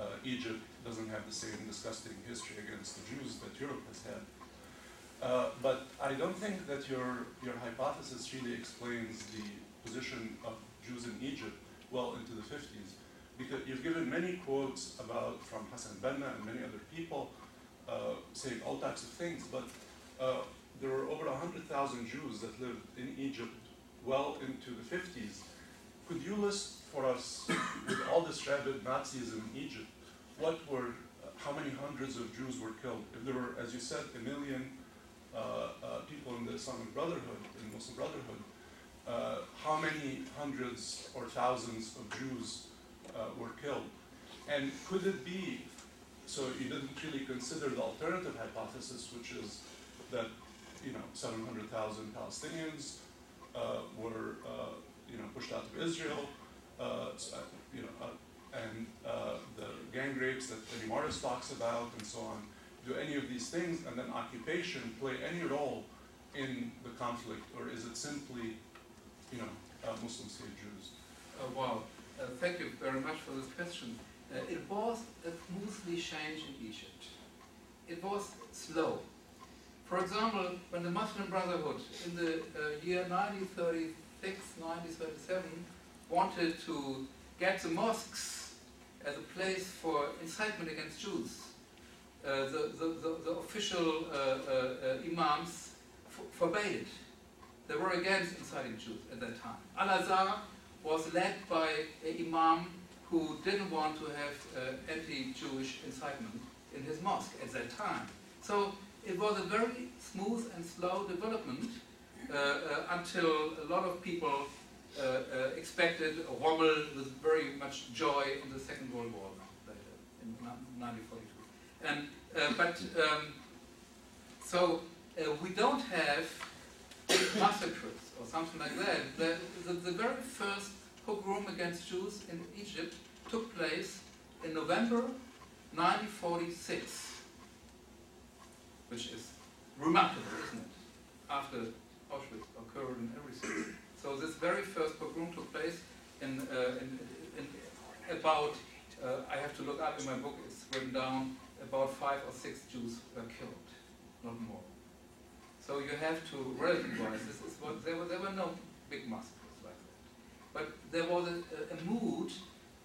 uh, Egypt doesn't have the same disgusting history against the Jews that Europe has had. Uh, but I don't think that your, your hypothesis really explains the position of Jews in Egypt well into the 50s. Because you've given many quotes about from Hassan Banna and many other people uh, saying all types of things, but uh, there were over 100,000 Jews that lived in Egypt well into the 50s. Could you list for us, with all this rabid Nazism in Egypt, what were, uh, how many hundreds of Jews were killed? If there were, as you said, a million uh, uh, people in the Islamic Brotherhood, in Muslim Brotherhood, uh, how many hundreds or thousands of Jews uh, were killed? And could it be, so you didn't really consider the alternative hypothesis, which is that, you know, 700,000 Palestinians were, you know, pushed out of Israel, uh, so, you know, uh, and uh, the gang rapes that Benny Morris talks about and so on. Do any of these things and then occupation play any role in the conflict, or is it simply you know, uh, Muslims hate Jews. Uh, wow, uh, thank you very much for this question. Uh, it was a smoothly change in Egypt. It was slow. For example, when the Muslim Brotherhood in the uh, year 1936, 1937 wanted to get the mosques as a place for incitement against Jews, uh, the, the, the, the, official imams forbade it they were against inciting Jews at that time. Al-Azhar was led by an imam who didn't want to have uh, anti-Jewish incitement. in his mosque at that time. So it was a very smooth and slow development uh, uh, until a lot of people uh, uh, expected Rommel with very much joy in the Second World War later, in 1942. And, uh, but, um, so uh, we don't have massacres or something like that. The, the, the very first pogrom against Jews in Egypt took place in November 1946, which is remarkable, isn't it? After Auschwitz occurred and everything. So this very first pogrom took place in, uh, in, in about, uh, I have to look up in my book, it's written down, about five or six Jews were killed, not more. So you have to relativize this. Is what, there, were, there were no big massacres like that. But there was a, a mood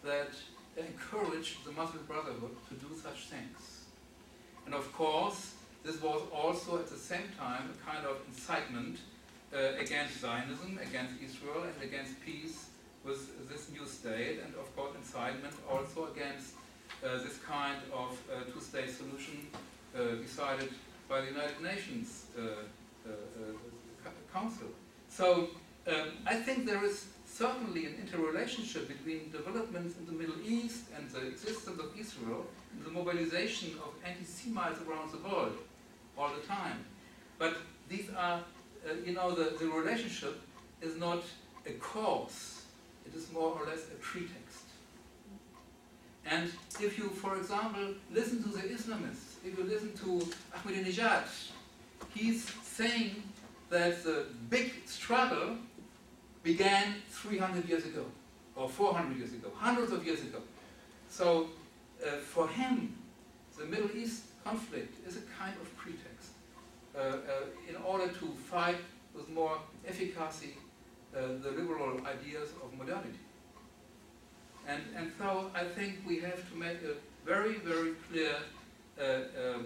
that encouraged the Muslim Brotherhood to do such things. And of course, this was also at the same time a kind of incitement uh, against Zionism, against Israel, and against peace with this new state, and of course incitement also against uh, this kind of uh, two-state solution uh, decided by the United Nations uh, uh, Council. So um, I think there is certainly an interrelationship between developments in the Middle East and the existence of Israel and the mobilization of anti-Semites around the world all the time. But these are, uh, you know, the, the relationship is not a cause, it is more or less a pretext. And if you, for example, listen to the Islamists, if you listen to Ahmadinejad, he's saying that the big struggle began 300 years ago, or 400 years ago, hundreds of years ago. So uh, for him, the Middle East conflict is a kind of pretext in order to fight with more efficacy uh, the liberal ideas of modernity. And, and so I think we have to make a very, very clear uh, uh,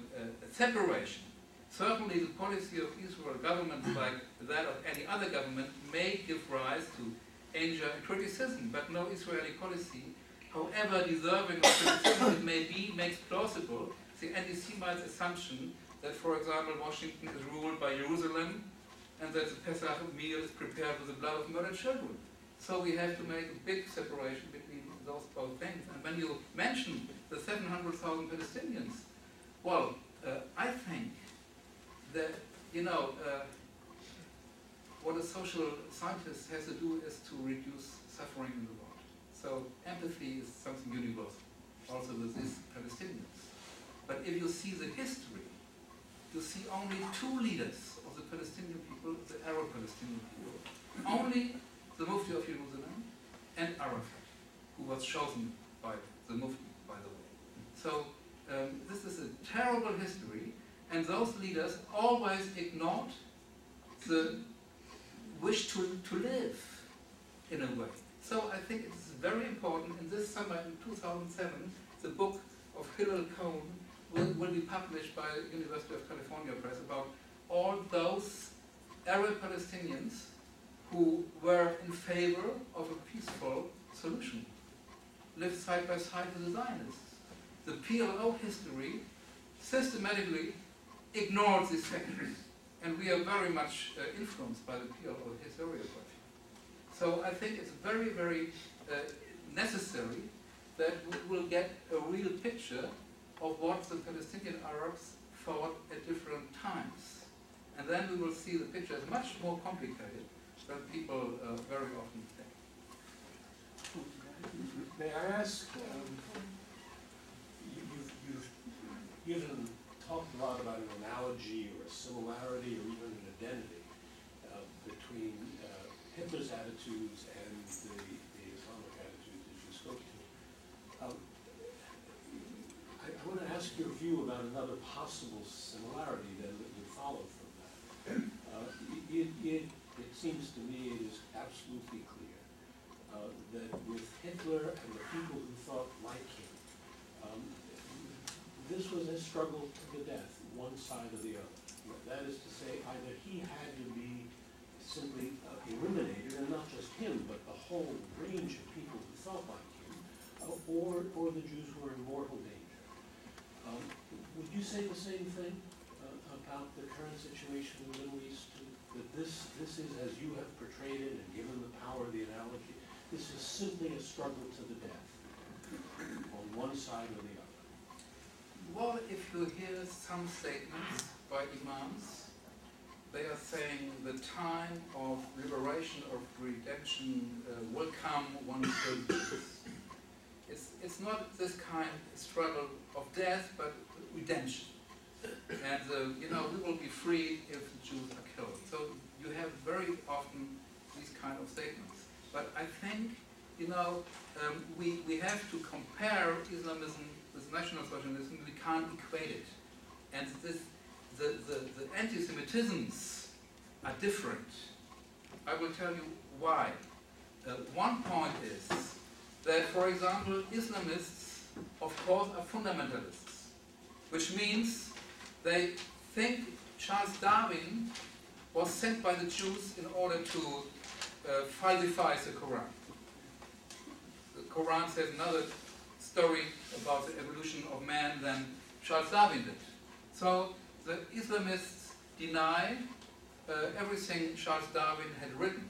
separation Certainly the policy of Israel governments like that of any other government may give rise to anger and criticism, but no Israeli policy, however deserving of criticism it may be, makes plausible the anti-Semite assumption that, for example, Washington is ruled by Jerusalem and that the Pesach meal is prepared with the blood of murdered children. So we have to make a big separation between those both things. And when you mention the 700,000 Palestinians, well, uh, I think that, you know, uh, what a social scientist has to do is to reduce suffering in the world. So empathy is something universal, also with these Palestinians. But if you see the history, you see only two leaders of the Palestinian people, the Arab Palestinian people. Only the Mufti of Jerusalem and Arafat, who was chosen by the Mufti, by the way. So um, this is a terrible history, and those leaders always ignored the wish to, to live in a way. So I think it's very important. In this summer, in 2007, the book of Hillel Cohen will, will be published by University of California Press about all those Arab Palestinians who were in favor of a peaceful solution, lived side by side with the Zionists. The PLO history systematically ignores these factors. And we are very much uh, influenced by the PLO historiography. So I think it's very, very uh, necessary that we will get a real picture of what the Palestinian Arabs thought at different times. And then we will see the picture is much more complicated than people uh, very often think. May I ask, um, you, you've, you've given talked a lot about an analogy or a similarity or even an identity uh, between uh, Hitler's attitudes and the, the Islamic attitudes that you spoke to. Um, I, want to ask your view about another possible similarity then that would follow from that. Uh, it, it, it seems to me it is absolutely clear uh, that with Hitler and the people who thought like him, um, this was a struggle to the death, one side or the other. That is to say, either he had to be simply uh, eliminated, and not just him, but the whole range of people who thought like him, uh, or, or the Jews were in mortal danger. Um, would you say the same thing uh, about the current situation in the Middle East? That this, this is, as you have portrayed it and given the power of the analogy, this is simply a struggle to the death on one side or the other. Well, if you hear some statements by imams, they are saying the time of liberation, of redemption uh, will come will choose. It's, not this kind of struggle of death, but redemption. And, uh, you know, we will be free if the Jews are killed. So you have very often these kind of statements. But I think, you know, um, we, we have to compare Islamism with National Socialism. We can't equate it. And this, the, the, the anti-Semitisms are different. I will tell you why. Uh, one point is that, for example, Islamists, of course, are fundamentalists, which means they think Charles Darwin was sent by the Jews in order to uh, falsify the Quran. The Quran says another story about the evolution of man than Charles Darwin did. So the Islamists deny uh, everything Charles Darwin had written.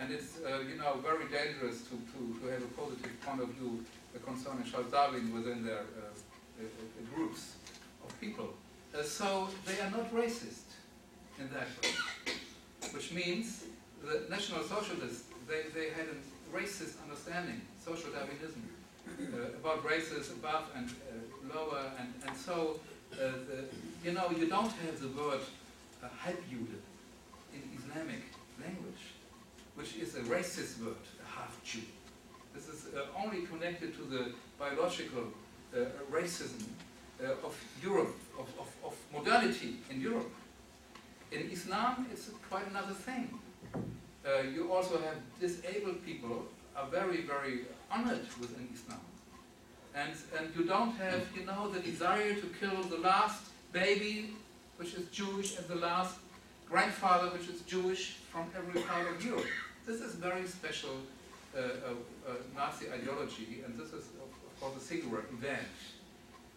And it's, uh, you know, very dangerous to, to, to have a positive point of view concerning Charles Darwin within their uh, uh, uh, groups of people. So they are not racist in that way. Which means the National Socialists, they, they had a racist understanding, social Darwinism, uh, about races above and uh, lower, and, and so, uh, the, you know, you don't have the word uh, in Islamic language, which is a racist word, a half-Jew. This is uh, only connected to the biological uh, racism uh, of Europe, of, of, of modernity in Europe. In Islam, it's quite another thing. Uh, you also have disabled people are very, very honored within Islam. And, and you don't have, you know, the desire to kill the last baby, which is Jewish, and the last grandfather, which is Jewish, from every part of Europe. This is very special uh, uh, uh, Nazi ideology, and this is, of, course, a singular event,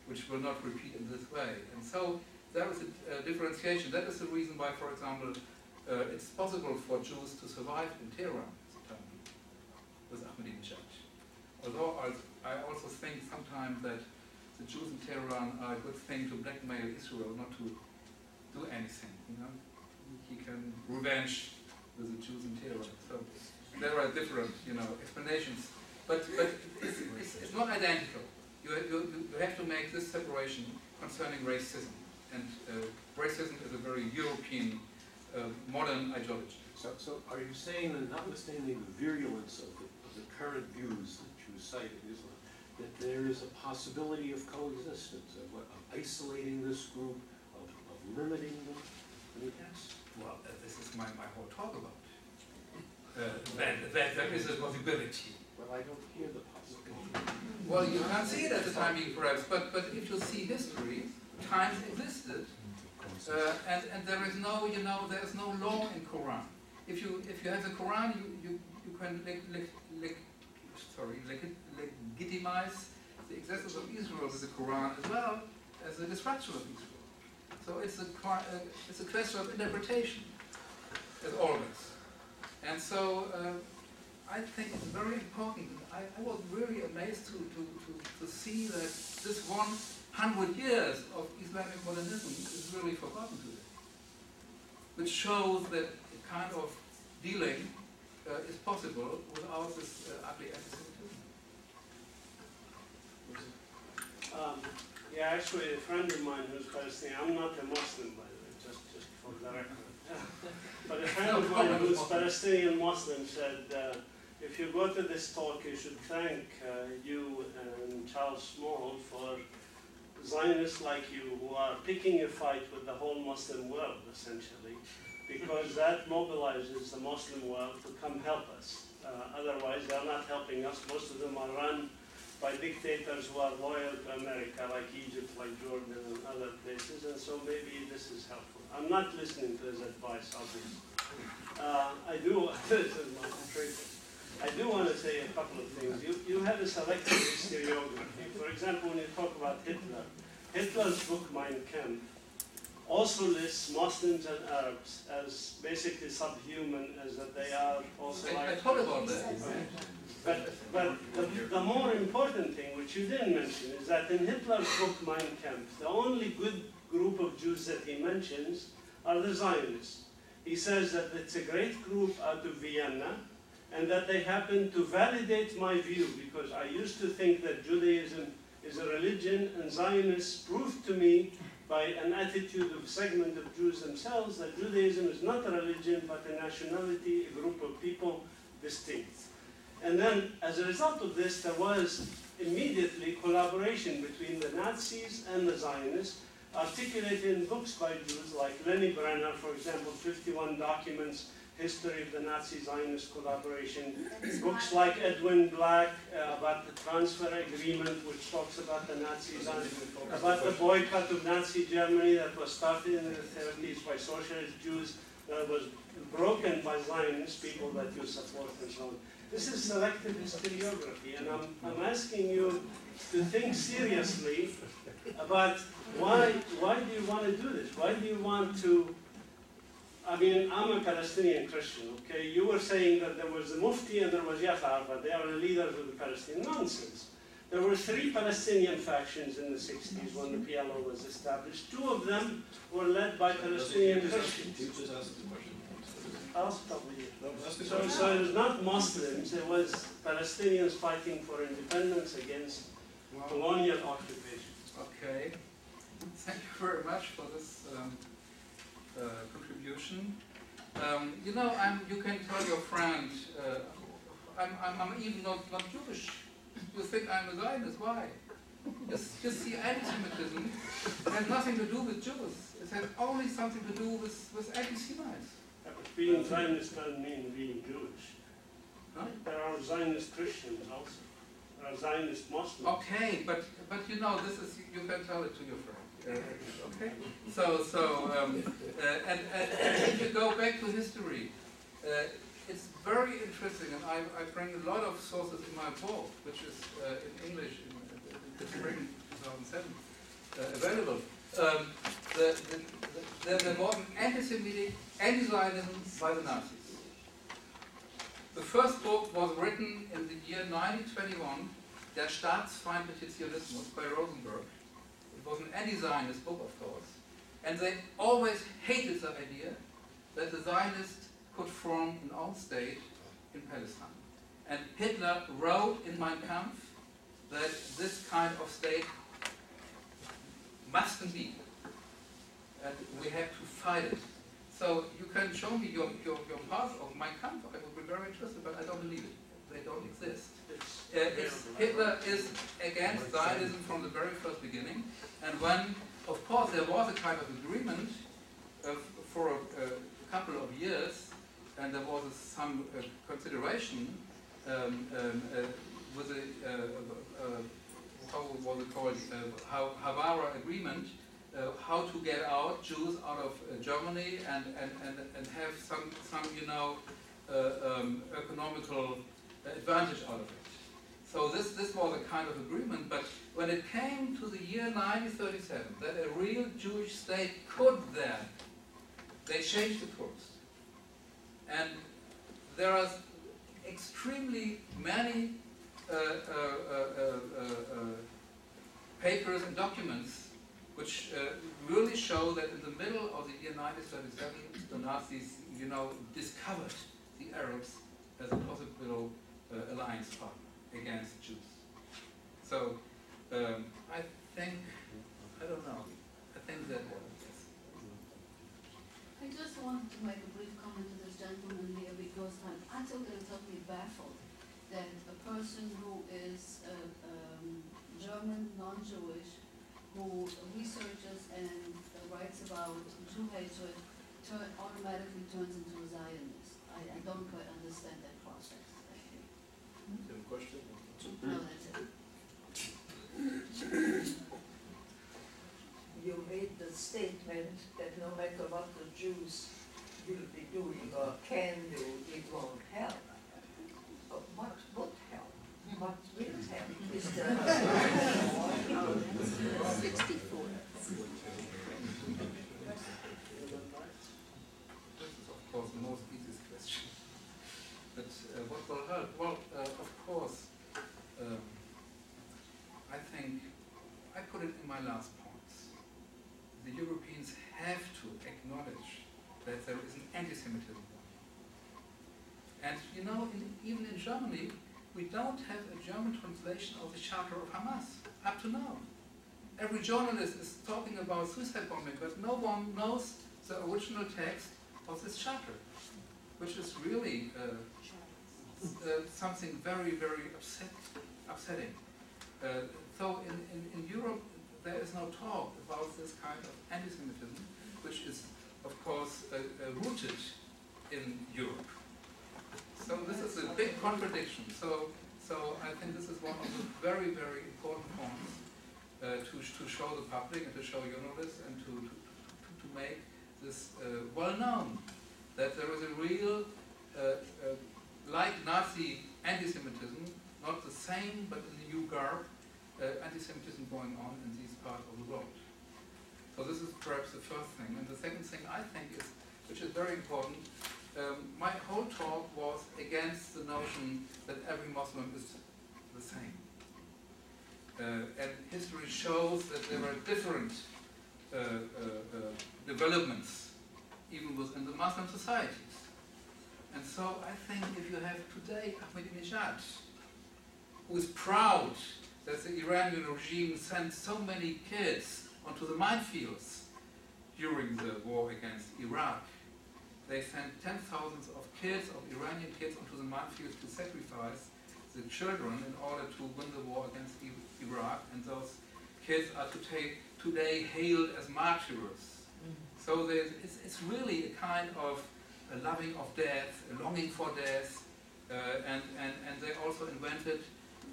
which will not repeat in this way. And so there is a, a differentiation. That is the reason why, for example, uh, it's possible for Jews to survive in Tehran with Ahmadinejad. Although I, I also think sometimes that the Jews in Tehran are a good thing to blackmail Israel not to do anything. You know, he can revenge with the Jews in Tehran. So there are different, you know, explanations, but but it's, it's, it's not identical. You, you you have to make this separation concerning racism, and uh, racism is a very European, uh, modern ideology. So, so are you saying that notwithstanding the virulence of the, of the current views that you cite in Islam, that there is a possibility of coexistence, of, of isolating this group, of, of limiting them? I mean, that's, Well, uh, this is my, my whole talk about. Uh, that, that there is a possibility. well, I don't hear the possibility. Well, you can't see it at the time being perhaps, but, but if you see history, times existed, uh, and, and there is no, you know, there is no law in Quran. If you, if you have the Quran, you, you, you can leg, leg, leg, sorry, leg, legitimize the existence of Israel with the Quran as well as the destruction of Israel. So it's a, it's a question of interpretation, as always. And so uh, I think it's very important. I, I was really amazed to, to, to, to see that this 100 years of Islamic modernism is really forgotten today. Which shows that a kind of dealing uh, is possible without this uh, ugly anti-Semitism. Um, yeah, actually, a friend of mine who's Palestinian, I'm not a Muslim, by the way, just, just for the record. but a Palestinian Muslim said, uh, if you go to this talk, you should thank uh, you and Charles Small for Zionists like you who are picking a fight with the whole Muslim world, essentially, because that mobilizes the Muslim world to come help us. Uh, otherwise, they're not helping us. Most of them are run by dictators who are loyal to America, like Egypt, like Jordan, and other places, and so maybe this is helpful. I'm not listening to his advice, obviously. Uh, I do, this is my. I do want to say a couple of things. You, you have a selective historiography. For example, when you talk about Hitler, Hitler's book Mein Kampf also lists Muslims and Arabs as basically subhuman, as that they are also I, I thought about that. But, but the, the more important thing, which you didn't mention, is that in Hitler's book Mein Kampf, the only good group of Jews that he mentions are the Zionists. He says that it's a great group out of Vienna, and that they happen to validate my view, because I used to think that Judaism is a religion, and Zionists proved to me by an attitude of a segment of Jews themselves that Judaism is not a religion, but a nationality, a group of people distinct. And then, as a result of this, there was immediately collaboration between the Nazis and the Zionists, articulated in books by Jews like Lenni Brenner, for example, 51 Documents, History of the Nazi-Zionist Collaboration, books like Edwin Black uh, about the transfer agreement, which talks about the Nazis, about the boycott of Nazi Germany that was started in the 30s by socialist Jews, that was broken by Zionist people that you support and so on. This is selective historiography, and I'm, I'm asking you to think seriously about why, why do you want to do this? Why do you want to I mean, I'm a Palestinian Christian, okay? You were saying that there was the Mufti and there was Yafar, but they are the leaders of the Palestinian nonsense. There were three Palestinian factions in the 60s when the PLO was established. Two of them were led by Palestinian You just ask- Christians. you just ask the question. I'll stop with you. So, so it was not Muslims, it was Palestinians fighting for independence against colonial occupation. Okay. Thank you very much for this um, uh, contribution. Um, you know, I'm, you can tell your friend, uh, I'm, I'm, I'm even not, not Jewish. You think I'm a Zionist, why? You, you see, anti-Semitism has nothing to do with Jews. It has only something to do with, with anti-Semites. Being Zionist doesn't mean being Jewish. Huh? There are Zionist Christians also. There are Zionist Muslims. Okay, but but you know this is you can tell it to your friend. Okay. So so um, uh, and, and, and if you go back to history, uh, it's very interesting, and I, I bring a lot of sources in my book, which is uh, in English in, the spring 2007 uh, available. Um, the, the, the, was an anti-Semitic, anti-Zionism by the Nazis. The first book was written in the year 1921, Der staatsfeindliche Zionismus by Rosenberg. Was an anti-Zionist book, of course. And they always hated the idea that the Zionists could form an own state in Palestine. And Hitler wrote in Mein Kampf that this kind of state mustn't be. And we have to fight it. So you can show me your, your, your path of Mein Kampf. I would be very interested, but I don't believe it. They don't exist. Uh, Hitler is against Zionism from the very first beginning, and when, of course, there was a kind of agreement uh, for a, a couple of years, and there was some uh, consideration um, um, uh, with the uh, uh, how was it called how Haavara agreement, how to get out Jews out of Germany and, and, and, and have some some you know um, economical advantage out of it. So this, this was a kind of agreement, but when it came to the year 1937, that a real Jewish state could then, they changed the course. And there are extremely many uh, uh, uh, uh, uh, papers and documents which uh, really show that in the middle of the year 1937, the Nazis, you know, discovered the Arabs as a possible uh, alliance partner against Jews. So um, I think, I don't know, I think that. I just want to make a brief comment to this gentleman here because I'm utterly, totally baffled that a person who is uh, um, German, non-Jewish, who researches and writes about Jew hatred, turn, automatically turns into a Zionist. I, I don't quite understand that process. Thank you. You have a question? No, that's it. you made the statement that no matter what the Jews will be doing or can do, it won't help. But what would help? What will help? Is there Sixty-four. put it in my last points. The Europeans have to acknowledge that there is an anti-Semitism. And you know, in, even in Germany, we don't have a German translation of the Charter of Hamas up to now. Every journalist is talking about suicide bombing, but no one knows the original text of this charter, which is really uh, uh, something very, very upset, upsetting. Uh, so in, in, in Europe, there is no talk about this kind of anti-Semitism, which is, of course, uh, uh, rooted in Europe. So this is a big contradiction. So, so I think this is one of the very, very important points uh, to, to show the public and to show journalists and to, to, to, make this uh, well known that there is a real, uh, uh, like Nazi anti-Semitism, not the same but in the new garb, anti-Semitism going on in these parts of the world. So this is perhaps the first thing. And the second thing I think is, which is very important, um, my whole talk was against the notion that every Muslim is the same. Uh, and history shows that there are different uh, uh, uh, developments even within the Muslim societies. And so I think if you have today Ahmadinejad, who is proud that the Iranian regime sent so many kids onto the minefields during the war against Iraq, they sent ten thousands of kids, of Iranian kids, onto the minefields to sacrifice the children in order to win the war against Iraq, and those kids are today, today hailed as martyrs. So it's, it's really a kind of a loving of death, a longing for death, uh, and, and, and they also invented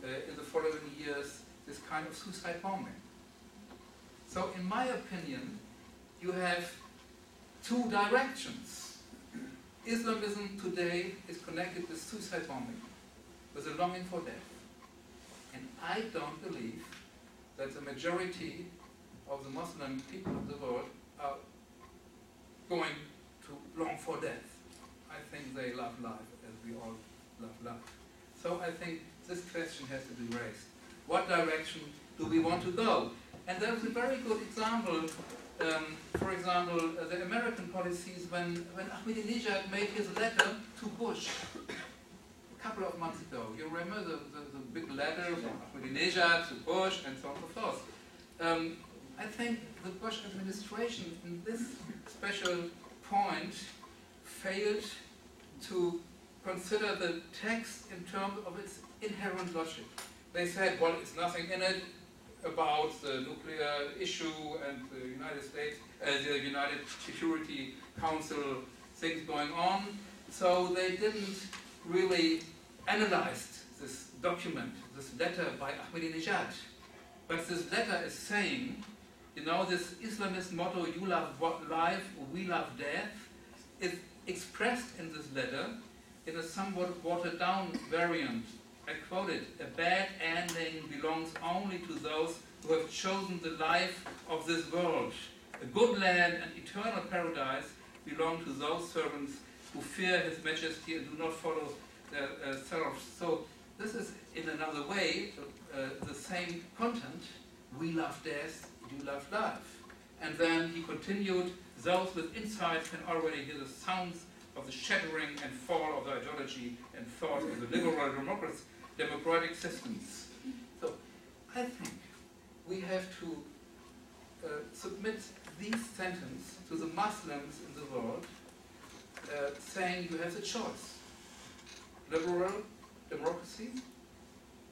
uh, in the following years this kind of suicide bombing. So in my opinion, you have two directions. Islamism today is connected with suicide bombing, with a longing for death. And I don't believe that the majority of the Muslim people of the world are going to long for death. I think they love life as we all love life. So I think this question has to be raised. What direction do we want to go? And there's a very good example, um, for example, uh, the American policies when, when Ahmadinejad made his letter to Bush a couple of months ago. You remember the, the, the big letter from Ahmadinejad to Bush and so on and so forth. Um, I think the Bush administration in this special point failed to consider the text in terms of its inherent logic. They said, well, it's nothing in it about the nuclear issue and the United States, uh, the United Security Council things going on. So they didn't really analyze this document, this letter by Ahmadinejad. But this letter is saying you know, this Islamist motto, you love life, we love death, is expressed in this letter in a somewhat watered down variant. I quote it, a bad ending belongs only to those who have chosen the life of this world. A good land and eternal paradise belong to those servants who fear his majesty and do not follow their uh, selves. So this is, in another way, uh, the same content. We love death, you love life. And then he continued, those with insight can already hear the sounds of the shattering and fall of the ideology and thought of the liberal democratic systems. So I think we have to uh, submit these sentences to the Muslims in the world, uh, saying you have the choice. Liberal democracy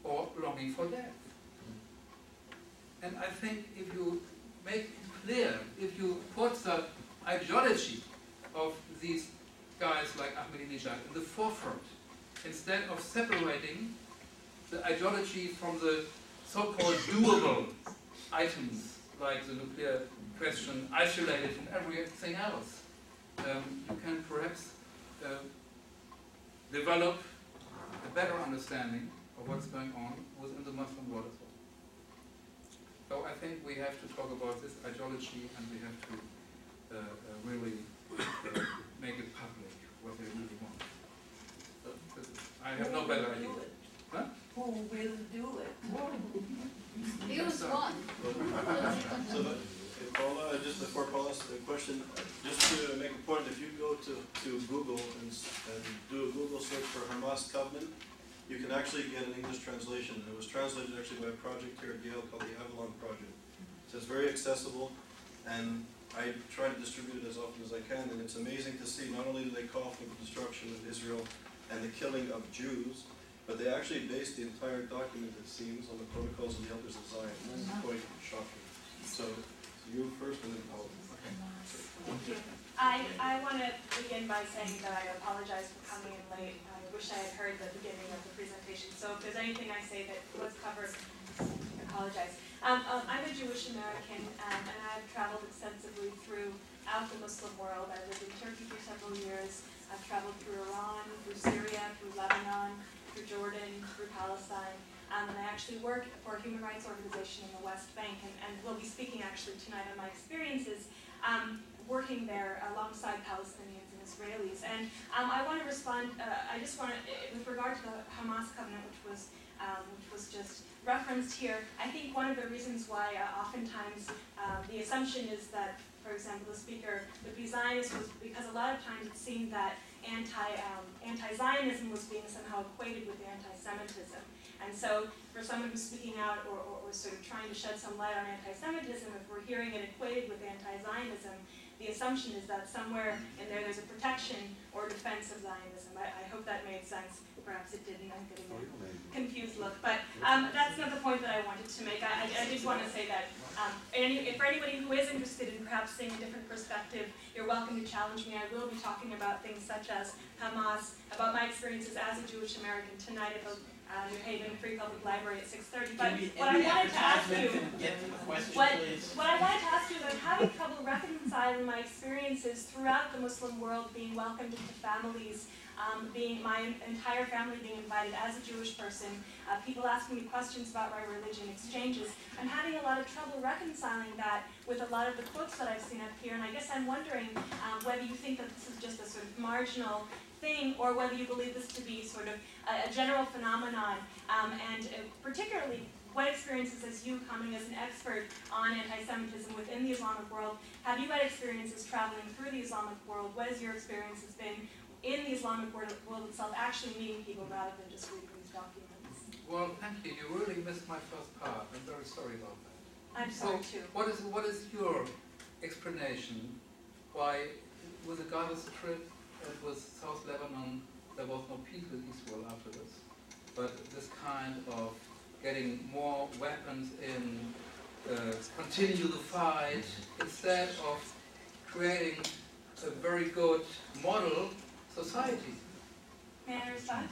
or longing for death. And I think if you make it clear, if you put the ideology of these guys like Ahmadinejad in the forefront, instead of separating the ideology from the so-called doable items, like the nuclear question, isolated from everything else, um, you can perhaps uh, develop a better understanding of what's going on within the Muslim world as well. So I think we have to talk about this ideology and we have to uh, uh, really uh, make it public what they really want. I have no better idea. Huh? Who will do it? Here's one. Uh, just before Paul asks the question, uh, just to make a point, if you go to, to Google and, and do a Google search for Hamas Covenant, you can actually get an English translation. It was translated actually by a project here at Yale called the Avalon Project. So it's very accessible, and I try to distribute it as often as I can, and it's amazing to see, not only do they call for the destruction of Israel and the killing of Jews, but they actually based the entire document, it seems, on the protocols of the elders of Zion. This is quite shocking. So, you first and then Paul. Thank you. I, I want to begin by saying that I apologize for coming in late. I wish I had heard the beginning of the presentation. So if there's anything I say that was covered, I apologize. Um, um, I'm a Jewish American um, and I've traveled extensively throughout the Muslim world. I lived in Turkey for several years. I've traveled through Iran, through Syria, through Lebanon, through Jordan, through Palestine. Um, and I actually work for a human rights organization in the West Bank, and, and we'll be speaking actually tonight on my experiences um, working there alongside Palestinians and Israelis. And um, I want to respond, uh, I just want to, with regard to the Hamas covenant, which was, um, which was just referenced here, I think one of the reasons why uh, oftentimes um, the assumption is that, for example, the speaker would be Zionist was because a lot of times it seemed that anti, um, anti-Zionism was being somehow equated with anti-Semitism. And so for someone who's speaking out or, or, or sort of trying to shed some light on anti-Semitism, if we're hearing it equated with anti-Zionism, the assumption is that somewhere in there there's a protection or defense of Zionism. I, I hope that made sense. Perhaps it didn't. I'm getting a confused look. But um, that's not the point that I wanted to make. I, I, I just want to say that um, any, if for anybody who is interested in perhaps seeing a different perspective, you're welcome to challenge me. I will be talking about things such as Hamas, about my experiences as a Jewish American tonight at the uh, New Haven Free Public Library at 6.30. But what I wanted to ask you... To question, What, what I wanted to ask you is I'm having trouble reconciling my experiences throughout the Muslim world, being welcomed into families, um, being my entire family being invited as a Jewish person, uh, people asking me questions about my religion, exchanges. I'm having a lot of trouble reconciling that with a lot of the quotes that I've seen up here, and I guess I'm wondering um, whether you think that this is just a sort of marginal thing, or whether you believe this to be sort of a, a general phenomenon, um, and uh, particularly what experiences as you coming as an expert on anti-Semitism within the Islamic world, have you had experiences traveling through the Islamic world? What has your experience has been in the Islamic world, world itself, actually meeting people rather than just reading these documents? Well, thank you. You really missed my first part. I'm very sorry about that. I'm sorry So, too. What is, what is your explanation why, with the Gaza Strip and with South Lebanon, there was no peace with Israel afterwards, but this kind of getting more weapons in, uh, continue the fight, instead of creating a very good model society? May I respond?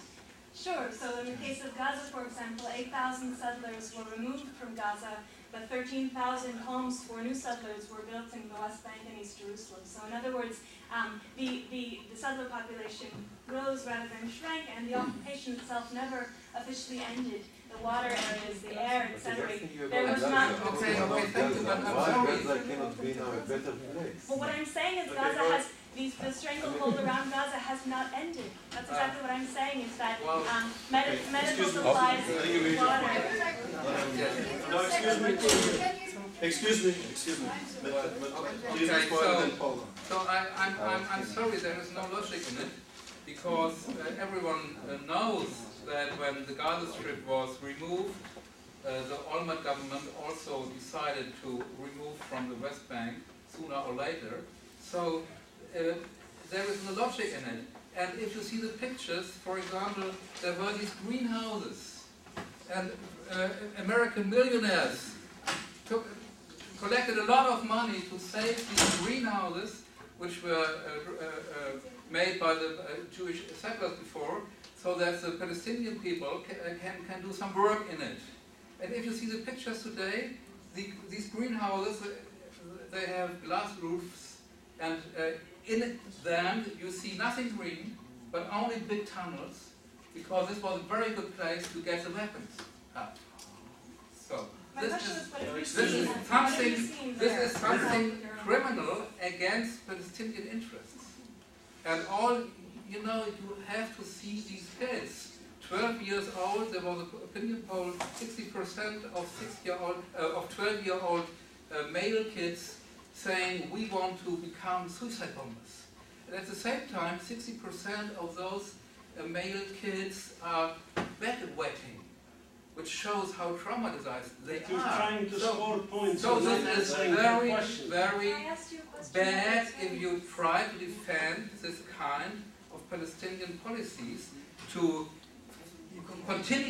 Sure. So in the case of Gaza, for example, 8,000 settlers were removed from Gaza, but 13,000 homes for new settlers were built in the West Bank and East Jerusalem. So in other words, um, the, the, the settler population rose rather than shrank, and the occupation itself never officially ended. The water areas, the air, etc. There was not. Okay, okay, thank you, but I'm Why sorry. Gaza cannot be now a better place? Well, what I'm saying is Okay, Gaza has, these, the stranglehold around Gaza has not ended. That's exactly what I'm saying, is that Well, um, med- medical supplies, I think you made your water. Um, No, excuse me. Excuse me, excuse me. But- but- but Okay, so- and then Paula. So I, I'm, I'm, I'm sorry there is no logic in it, because uh, everyone uh, knows that when the Gaza Strip was removed, uh, the Olmert government also decided to remove from the West Bank sooner or later. So uh, there is no logic in it. And if you see the pictures, for example, there were these greenhouses, and uh, American millionaires took, collected a lot of money to save these greenhouses, which were uh, uh, uh, made by the uh, Jewish settlers before, so that the Palestinian people can, can, can do some work in it. And if you see the pictures today, the, these greenhouses, they have glass roofs, and in them you see nothing green, but only big tunnels, because this was a very good place to get the weapons up. So, this is is, what have you this is something- this is something criminal against Palestinian interests. And all, you know, you have to see these kids. 12 years old, there was an opinion poll, 60% of year old, uh, of 12 year old uh, male kids saying we want to become suicide bombers. And at the same time, 60% of those uh, male kids are bedwetting, which shows how traumatized they He was are. trying to So- score points. So and this is very, very I asked you a question. bad if you try to defend this kind of Palestinian policies to continue